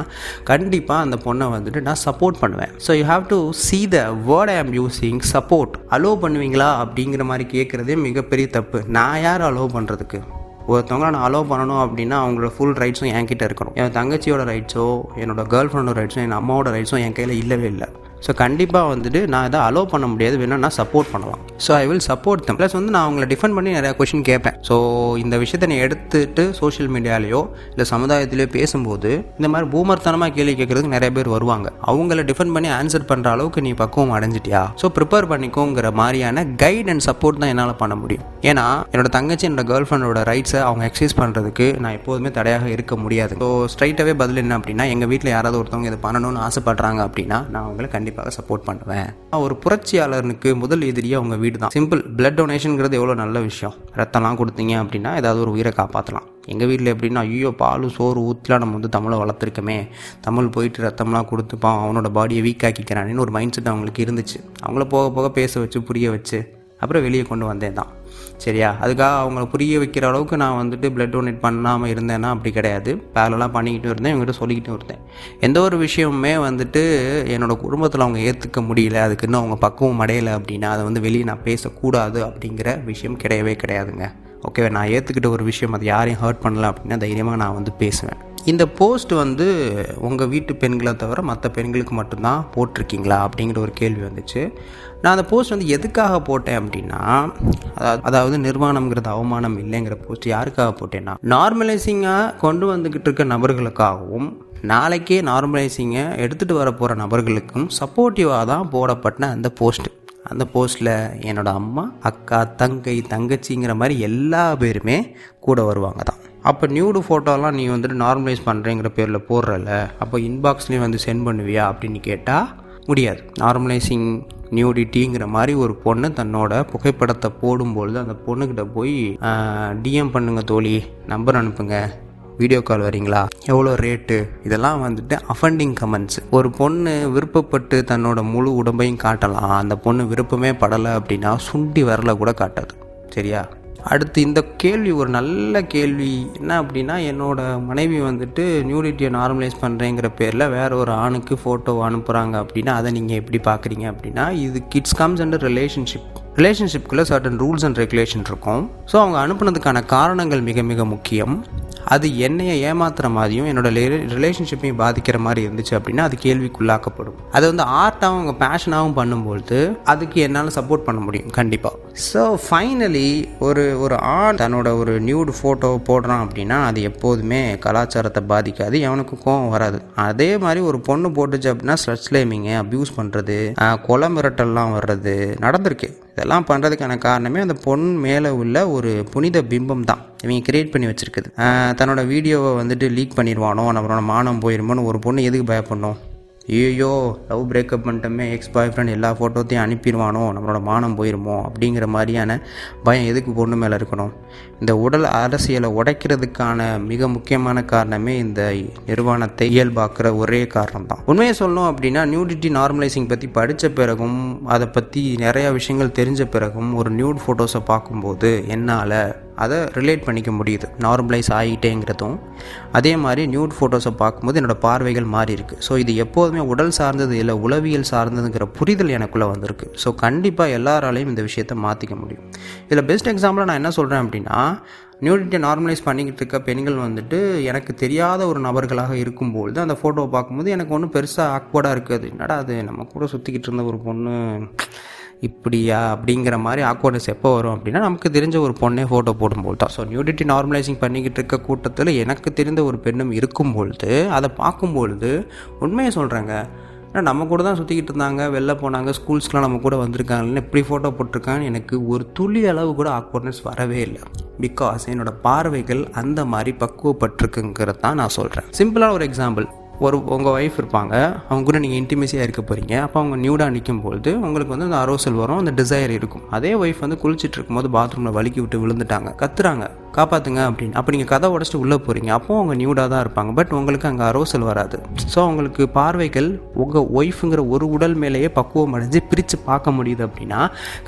கண்டிப்பாக அந்த பொண்ணை வந்துட்டு நான் சப்போர்ட் பண்ணுவேன். So you have to see the word I am using support allow பண்ணுவீங்களா அப்படிங்கிற மாதிரி கேட்குறதே மிகப்பெரிய தப்பு. நான் யார் அலோவ் பண்ணுறதுக்கு ஒருத்தவங்கள நான் அலோவ் பண்ணணும் அப்படின்னா அவங்களோட ஃபுல் ரைட்ஸும் என்கிட்ட இருக்கணும். என் தங்கச்சியோட ரைட்ஸோ என்னோட கேர்ள் ஃப்ரெண்டோட ரைட்ஸோ என் அம்மாவோட ரைட்ஸும் என் கையில் இல்லவே இல்லை. ஸோ கண்டிப்பாக வந்துட்டு நான் இதை அலோவ் பண்ண முடியாது. வேணா நான் சப்போர்ட் பண்ணலாம். So I will support them plus வந்து நான் அவங்கள டிஃபெண்ட் பண்ணி நிறையா கொஷின் கேட்பேன். ஸோ இந்த விஷயத்தை நீ எடுத்துட்டு சோஷியல் மீடியாலேயோ இல்லை சமுதாயத்திலேயோ பேசும்போது இந்த மாதிரி பூமர்த்தனமாக கேள்வி கேட்குறதுக்கு நிறைய பேர் வருவாங்க. அவங்கள டிஃபெண்ட் பண்ணி ஆன்சர் பண்ணுற அளவுக்கு நீ பக்குவம் அடைஞ்சிட்டியா? ஸோ ப்ரிப்பேர் பண்ணிக்கோங்கிற மாதிரியான கைட் அண்ட் சப்போர்ட் தான் என்னால் பண்ண முடியும். ஏன்னா என்னோட தங்கச்சி என்னோட கேர்ள் ஃப்ரெண்டோட ரைட்ஸை அவங்க எக்ஸசைஸ் பண்ணுறதுக்கு நான் எப்போதுமே தடையாக இருக்க முடியாது. ஸோ ஸ்ட்ரைட்டாகவே பதில் என்ன அப்படின்னா எங்கள் வீட்டில் யாராவது ஒருத்தவங்க இதை பண்ணணும்னு ஆசைப்படுறாங்க அப்படின்னா நான் அவங்களை கண்டிப்பாக சப்போர்ட் பண்ணுவேன். ஒரு புரட்சியாளனுக்கு முதல் எதிரியே அவங்க வீடு தான் சிம்பிள் பிளட் டொனேஷனுங்கிறது எவ்வளோ நல்ல விஷயம். ரத்தம்லாம் கொடுத்தீங்க அப்படின்னா ஏதாவது ஒரு உயிரை காப்பாற்றலாம் எங்கள் வீட்டில் எப்படின்னா ஐயோ பால் சோறு ஊற்றிலாம் நம்ம வந்து தமிழை வளர்த்துருக்கமே. தமிழ் போயிட்டு ரத்தம்லாம் கொடுத்துப்பான் அவனோட பாடியை வீக் ஆக்கிக்கிறானேன்னு ஒரு மைண்ட் செட் அவங்களுக்கு இருந்துச்சு. அவங்கள போக போக பேச வச்சு புரிய வச்சு அப்புறம் வெளியே கொண்டு வந்தேன் தான். சரியா? அதுக்காக அவங்கள புரிய வைக்கிற அளவுக்கு நான் வந்துட்டு பிளட் டொனேட் பண்ணாமல் இருந்தேன்னா அப்படி கிடையாது. பேரலாம் பண்ணிக்கிட்டு இருந்தேன் இவங்ககிட்ட சொல்லிக்கிட்டும் இருந்தேன். எந்த ஒரு விஷயமுமே வந்துட்டு என்னோடய குடும்பத்தில் அவங்க ஏற்றுக்க முடியல அதுக்கு இன்னும் அவங்க பக்குவம் அடையலை அப்படின்னா அதை வந்து வெளியே நான் பேசக்கூடாது அப்படிங்கிற விஷயம் கிடையவே கிடையாதுங்க. ஓகே நான் ஏற்றுக்கிட்ட ஒரு விஷயம் அது யாரையும் ஹர்ட் பண்ணல அப்படின்னா தைரியமாக நான் வந்து பேசுவேன். இந்த போஸ்ட் வந்து உங்கள் வீட்டு பெண்களை தவிர மற்ற பெண்களுக்கு மட்டும்தான் போட்டிருக்கீங்களா அப்படிங்கிற ஒரு கேள்வி வந்துச்சு. நான் அந்த போஸ்ட் வந்து எதுக்காக போட்டேன் அப்படின்னா அதாவது அதாவது நிர்வாணம்ங்கிறது அவமானம் இல்லைங்கிற போஸ்ட் யாருக்காக போட்டேன்னா நார்மலைசிங்காக கொண்டு வந்துக்கிட்டு இருக்க நபர்களுக்காகவும் நாளைக்கே நார்மலைசிங்கை எடுத்துகிட்டு வர போகிற நபர்களுக்கும் சப்போர்ட்டிவாக தான் போடப்பட்ட அந்த போஸ்ட்டு அந்த போஸ்ட்டில் என்னோடய அம்மா அக்கா தங்கை தங்கச்சிங்கிற மாதிரி எல்லா பேருமே கூட வருவாங்க தான் அப்போ நியூடு ஃபோட்டோலாம் நீ வந்துட்டு நார்மலைஸ் பண்ணுறேங்கிற பேரில் போடுறல அப்போ இன்பாக்ஸ்லேயும் வந்து சென்ட் பண்ணுவியா அப்படின்னு கேட்டால் முடியாது. நார்மலைசிங் நியூடிட்டிங்கிற மாதிரி ஒரு பொண்ணு தன்னோட புகைப்படத்தை போடும்பொழுது அந்த பொண்ணுக்கிட்ட போய் டிஎம் பண்ணுங்க தோழி நம்பர் அனுப்புங்க வீடியோ கால் வரீங்களா? எவ்வளோ ரேட்டு இதெல்லாம் வந்துட்டு அஃபண்டிங் கமெண்ட்ஸ் ஒரு பொண்ணு விருப்பப்பட்டு தன்னோட முழு உடம்பையும் காட்டலாம். அந்த பொண்ணு விருப்பமே படலை அப்படின்னா சுண்டி வரல கூட காட்டாது. சரியா? அடுத்து இந்த கேள்வி ஒரு நல்ல கேள்வி. என்ன அப்படின்னா என்னோட மனைவி வந்துட்டு நியூடிட்டியை நார்மலைஸ் பண்ணுறேங்கிற பேரில் வேற ஒரு ஆணுக்கு ஃபோட்டோ அனுப்புகிறாங்க அப்படின்னா அதை நீங்கள் எப்படி பார்க்குறீங்க அப்படின்னா இது கிட்ஸ் கம்ஸ் அண்டர் ரிலேஷன்ஷிப் ரிலேஷன்ஷிப்குள்ளே சர்டன் ரூல்ஸ் அண்ட் ரெகுலேஷன் இருக்கும். ஸோ அவங்க அனுப்புனதுக்கான காரணங்கள் மிக மிக முக்கியம். அது என்னையை ஏமாத்துற மாதிரியும் என்னோட ரிலேஷன்ஷிப்பையும் பாதிக்கிற மாதிரி இருந்துச்சு அப்படின்னா அது கேள்விக்குள்ளாக்கப்படும். அதை வந்து ஆர்ட்டாகவும் அவங்க பேஷனாகவும் பண்ணும்பொழுது அதுக்கு என்னால் சப்போர்ட் பண்ண முடியும். கண்டிப்பாக ஸோ ஃபைனலி ஒரு ஒரு ஆண் தன்னோட ஒரு நியூடு ஃபோட்டோ போடுறான் அப்படின்னா அது எப்போதுமே கலாச்சாரத்தை பாதிக்காது. எவனுக்கும் கோவம் வராது. அதே மாதிரி ஒரு பொண்ணு போட்டுச்சு அப்படின்னா ஸ்லட் ஸ்லேமிங்கு அப்யூஸ் பண்ணுறது கொலை மிரட்டல்லாம் வர்றது நடந்திருக்கு. இதெல்லாம் பண்ணுறதுக்கான காரணமே அந்த பொண்ணு மேலே உள்ள ஒரு புனித பிம்பம் தான். இவங்க கிரியேட் பண்ணி வச்சுருக்குது. தன்னோட வீடியோவை வந்துட்டு லீக் பண்ணிடுவானோ நம்மளோட மானம் போயிருமோன்னு ஒரு பொண்ணு எதுக்கு பயப்படணும்? ஐயோ லவ் பிரேக்கப் பண்ணிட்டோமே எக்ஸ் பாய் ஃப்ரெண்ட் எல்லா ஃபோட்டோத்தையும் அனுப்பிடுவானோ நம்மளோட மானம் போயிருமோ அப்படிங்கிற மாதிரியான பயம் எதுக்கு பொண்ணு மேலே இருக்கணும்? இந்த உடல் அரசியலை உடைக்கிறதுக்கான மிக முக்கியமான காரணமே இந்த நிறுவனத்தை இயல்பாக்குற ஒரே காரணம் தான் உண்மையை சொல்லணும் அப்படின்னா நியூடிட்டி நார்மலைசிங் பற்றி படித்த பிறகும் அதை பற்றி நிறையா விஷயங்கள் தெரிஞ்ச பிறகும் ஒரு நியூட் ஃபோட்டோஸை பார்க்கும்போது என்னால் அதை ரிலேட் பண்ணிக்க முடியுது. நார்மலைஸ் ஆகிட்டேங்கிறதும் அதே மாதிரி நியூட் ஃபோட்டோஸை பார்க்கும்போது என்னோடய பார்வைகள் மாறி இருக்குது ஸோ இது எப்போதுமே உடல் சார்ந்தது இல்லை உளவியல் சார்ந்ததுங்கிற புரிதல் எனக்குள்ளே வந்திருக்கு. ஸோ கண்டிப்பாக எல்லாராலையும் இந்த விஷயத்தை மாற்றிக்க முடியும். இதில் பெஸ்ட் எக்ஸாம்பிளாக நான் என்ன சொல்கிறேன் அப்படின்னா நியூடிட்டியை நார்மலைஸ் பண்ணிக்கிட்டு இருக்க பெண்கள் வந்துட்டு எனக்கு தெரியாத ஒரு நபர்களாக இருக்கும்பொழுது அந்த ஃபோட்டோவை பார்க்கும்போது எனக்கு ஒன்றும் பெருசாக ஆக்வர்டாக இருக்காது. என்னடா அது நம்ம கூட சுற்றிக்கிட்டு இருந்த ஒரு பொண்ணு இப்படியா அப்படிங்கிற மாதிரி ஆக்வர்ட்னஸ் எப்போ வரும் அப்படின்னா நமக்கு தெரிஞ்ச ஒரு பொண்ணே ஃபோட்டோ போடும்போது தான். ஸோ நியூடிட்டி நார்மலைசிங் பண்ணிக்கிட்டு இருக்க கூட்டத்தில் எனக்கு தெரிந்த ஒரு பெண்ணும் இருக்கும்பொழுது அதை பார்க்கும்பொழுது உண்மையை சொல்கிறாங்க ஆனால் நம்ம கூட தான் சுற்றிக்கிட்டு இருந்தாங்க வெளில போனாங்க ஸ்கூல்ஸ்லாம் நம்ம கூட வந்திருக்காங்கன்னு எப்படி ஃபோட்டோ போட்டிருக்காங்கன்னு எனக்கு ஒரு துளி அளவு கூட ஆக்வர்ட்னஸ் வரவே இல்லை. பிகாஸ் என்னோடய பார்வைகள் அந்த மாதிரி பக்குவப்பட்டிருக்குங்கிறது தான் நான் சொல்கிறேன் சிம்பிளான ஒரு எக்ஸாம்பிள் ஒரு உங்கள் ஒய்ஃப் இருப்பாங்க. அவங்க கூட நீங்கள் இன்டிமேசியாக இருக்க போகிறீங்க அப்போ அவங்க நியூடாக நிற்கும் பொழுது உங்களுக்கு வந்து அந்த அரோசல் வரும் அந்த டிசைர் இருக்கும். அதே ஒய்ஃப் வந்து குளிச்சுட்டு இருக்கும்போது பாத்ரூமில் வலிக்கி விட்டு விழுந்துட்டாங்க. கத்துறாங்க. காப்பாற்றுங்க அப்படின்னு. அப்போ நீங்கள் கதை உடச்சிட்டு உள்ளே போகிறீங்க அப்போ அவங்க நியூடாக தான் இருப்பாங்க. பட் உங்களுக்கு அங்கே அரோசல் வராது. ஸோ அவங்களுக்கு பார்வைகள் உங்கள் ஒய்ஃபுங்கிற ஒரு உடல் மேலேயே பக்குவம் அடைஞ்சு பிரித்து பார்க்க முடியுது அப்படின்னா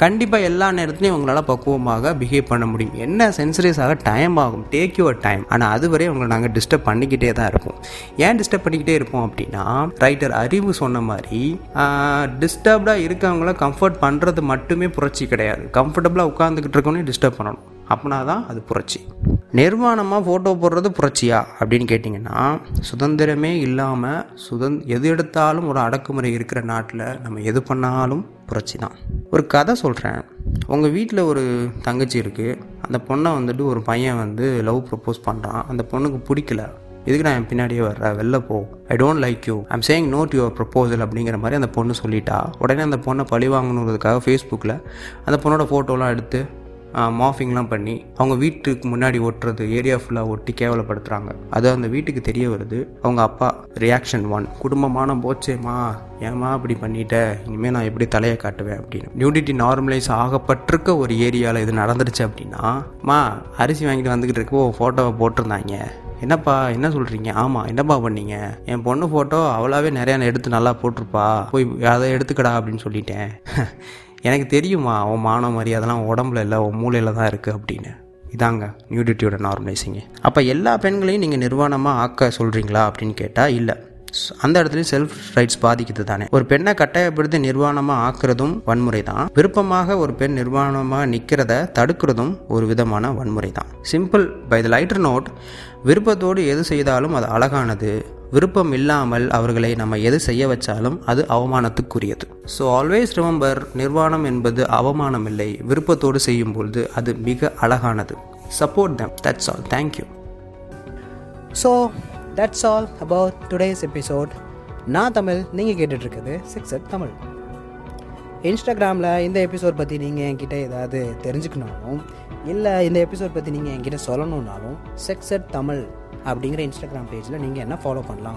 கண்டிப்பாக எல்லா நேரத்துலையும் உங்களால் பக்குவமாக பிஹேவ் பண்ண முடியும். என்ன சென்சரிஸ் ஆக டைம் ஆகும். டேக் யுவர் டைம் ஆனால் அதுவரை உங்களை நாங்கள் டிஸ்டர்ப் பண்ணிக்கிட்டே தான் இருக்கும். ஏன் டிஸ்டர்ப் பண்ணிக்கிட்டே இருப்போம் அப்படின்னா ரைட்டர் அறிவு சொன்ன மாதிரி டிஸ்டர்ப்டாக இருக்கவங்கள கம்ஃபர்ட் பண்ணுறது மட்டுமே புரட்சி கிடையாது. கம்ஃபர்டபுளாக உட்காந்துக்கிட்டு இருக்கவனே டிஸ்டர்ப் பண்ணணும். அப்படின்னா தான் அது புரட்சி. நிர்வாணமாக ஃபோட்டோ போடுறது புரட்சியா? அப்படின்னு கேட்டிங்கன்னா சுதந்திரமே இல்லாமல் சுதந் எது எடுத்தாலும் ஒரு அடக்குமுறை இருக்கிற நாட்டில் நம்ம எது பண்ணாலும் புரட்சி தான். ஒரு கதை சொல்கிறேன் உங்கள் வீட்டில் ஒரு தங்கச்சி இருக்குது அந்த பொண்ணை வந்துட்டு ஒரு பையன் வந்து லவ் ப்ரப்போஸ் பண்ணுறான் அந்த பொண்ணுக்கு பிடிக்கல. இதுக்கு நான் என் பின்னாடியே வர்றேன் வெளில போ. I don't like you I'm saying not your proposal அப்படிங்கிற மாதிரி அந்த பொண்ணு சொல்லிட்டா. உடனே அந்த பொண்ணை பழி வாங்கணுங்கிறதுக்காக ஃபேஸ்புக்கில் அந்த பொண்ணோட ஃபோட்டோலாம் எடுத்து மாஃபிங்லாம் பண்ணி அவங்க வீட்டுக்கு முன்னாடி ஒட்டுறது ஏரியா ஃபுல்லாக ஒட்டி கேவலப்படுத்துகிறாங்க அது அந்த வீட்டுக்கு தெரிய வருது. அவங்க அப்பா ரியாக்ஷன் ஒன் குடும்பமான போச்சேம்மா. ஏமா அப்படி பண்ணிட்ட? இனிமேல் நான் எப்படி தலையை காட்டுவேன் அப்படின்னு. நியூடிட்டி நார்மலைஸ் ஆகப்பட்டிருக்க ஒரு ஏரியாவில் இது நடந்துருச்சு அப்படின்னா மா அரிசி வாங்கிட்டு வந்துக்கிட்டு இருக்கோ ஃபோட்டோவை போட்டிருந்தாங்க. என்னப்பா என்ன சொல்கிறீங்க ஆமாம் என்னப்பா பண்ணீங்க? என் பொண்ணு ஃபோட்டோ அவளாவே நிறையா எடுத்து நல்லா போட்டிருப்பா. போய் அதை எடுத்துக்கடா அப்படின்னு சொல்லிட்டேன். எனக்கு தெரியுமா அவன் மாதிரி அதெல்லாம் உடம்புல இல்லை உன் மூளையில் தான் இருக்குது அப்படின்னு. இதாங்க நியூடிட்டியோட நார்மலைசிங்க அப்போ எல்லா பெண்களையும் நீங்கள் நிர்வாணமாக ஆக்க சொல்கிறீங்களா அப்படின்னு கேட்டால் இல்லை. அந்த இடத்துலையும் செல்ஃப் ரைட்ஸ் பாதிக்குது தானே ஒரு பெண்ணை கட்டாயப்படுத்தி நிர்வாணமாக ஆக்குறதும் வன்முறை தான் விருப்பமாக ஒரு பெண் நிர்வாணமாக நிற்கிறத தடுக்கிறதும் ஒரு விதமான வன்முறை தான் simple by the lighter note விருப்பத்தோடு எது செய்தாலும் அது அழகானது. விருப்பம் இல்லாமல் அவர்களை நம்ம எது செய்ய வச்சாலும் அது அவமானத்துக்குரியது. ஸோ ஆல்வேஸ் ரிமம்பர் நிர்வாணம் என்பது அவமானம் இல்லை. விருப்பத்தோடு செய்யும் பொழுது அது மிக அழகானது. Support them that's all thank you so that's all about today's episode நான் தமிழ் நீங்கள் கேட்டுட்ருக்குது சிக்ஸ் அட் தமிழ். இன்ஸ்டாகிராமில் இந்த எபிசோட் பற்றி நீங்கள் என்கிட்ட ஏதாவது தெரிஞ்சுக்கணும்னாலும் இல்லை இந்த எபிசோட் பற்றி நீங்கள் என்கிட்ட சொல்லணுன்னாலும் செக்ஸ் அட் தமிழ் அப்படிங்கிற இன்ஸ்டாகிராம் பேஜில் நீங்கள் என்ன ஃபாலோ பண்ணலாம்?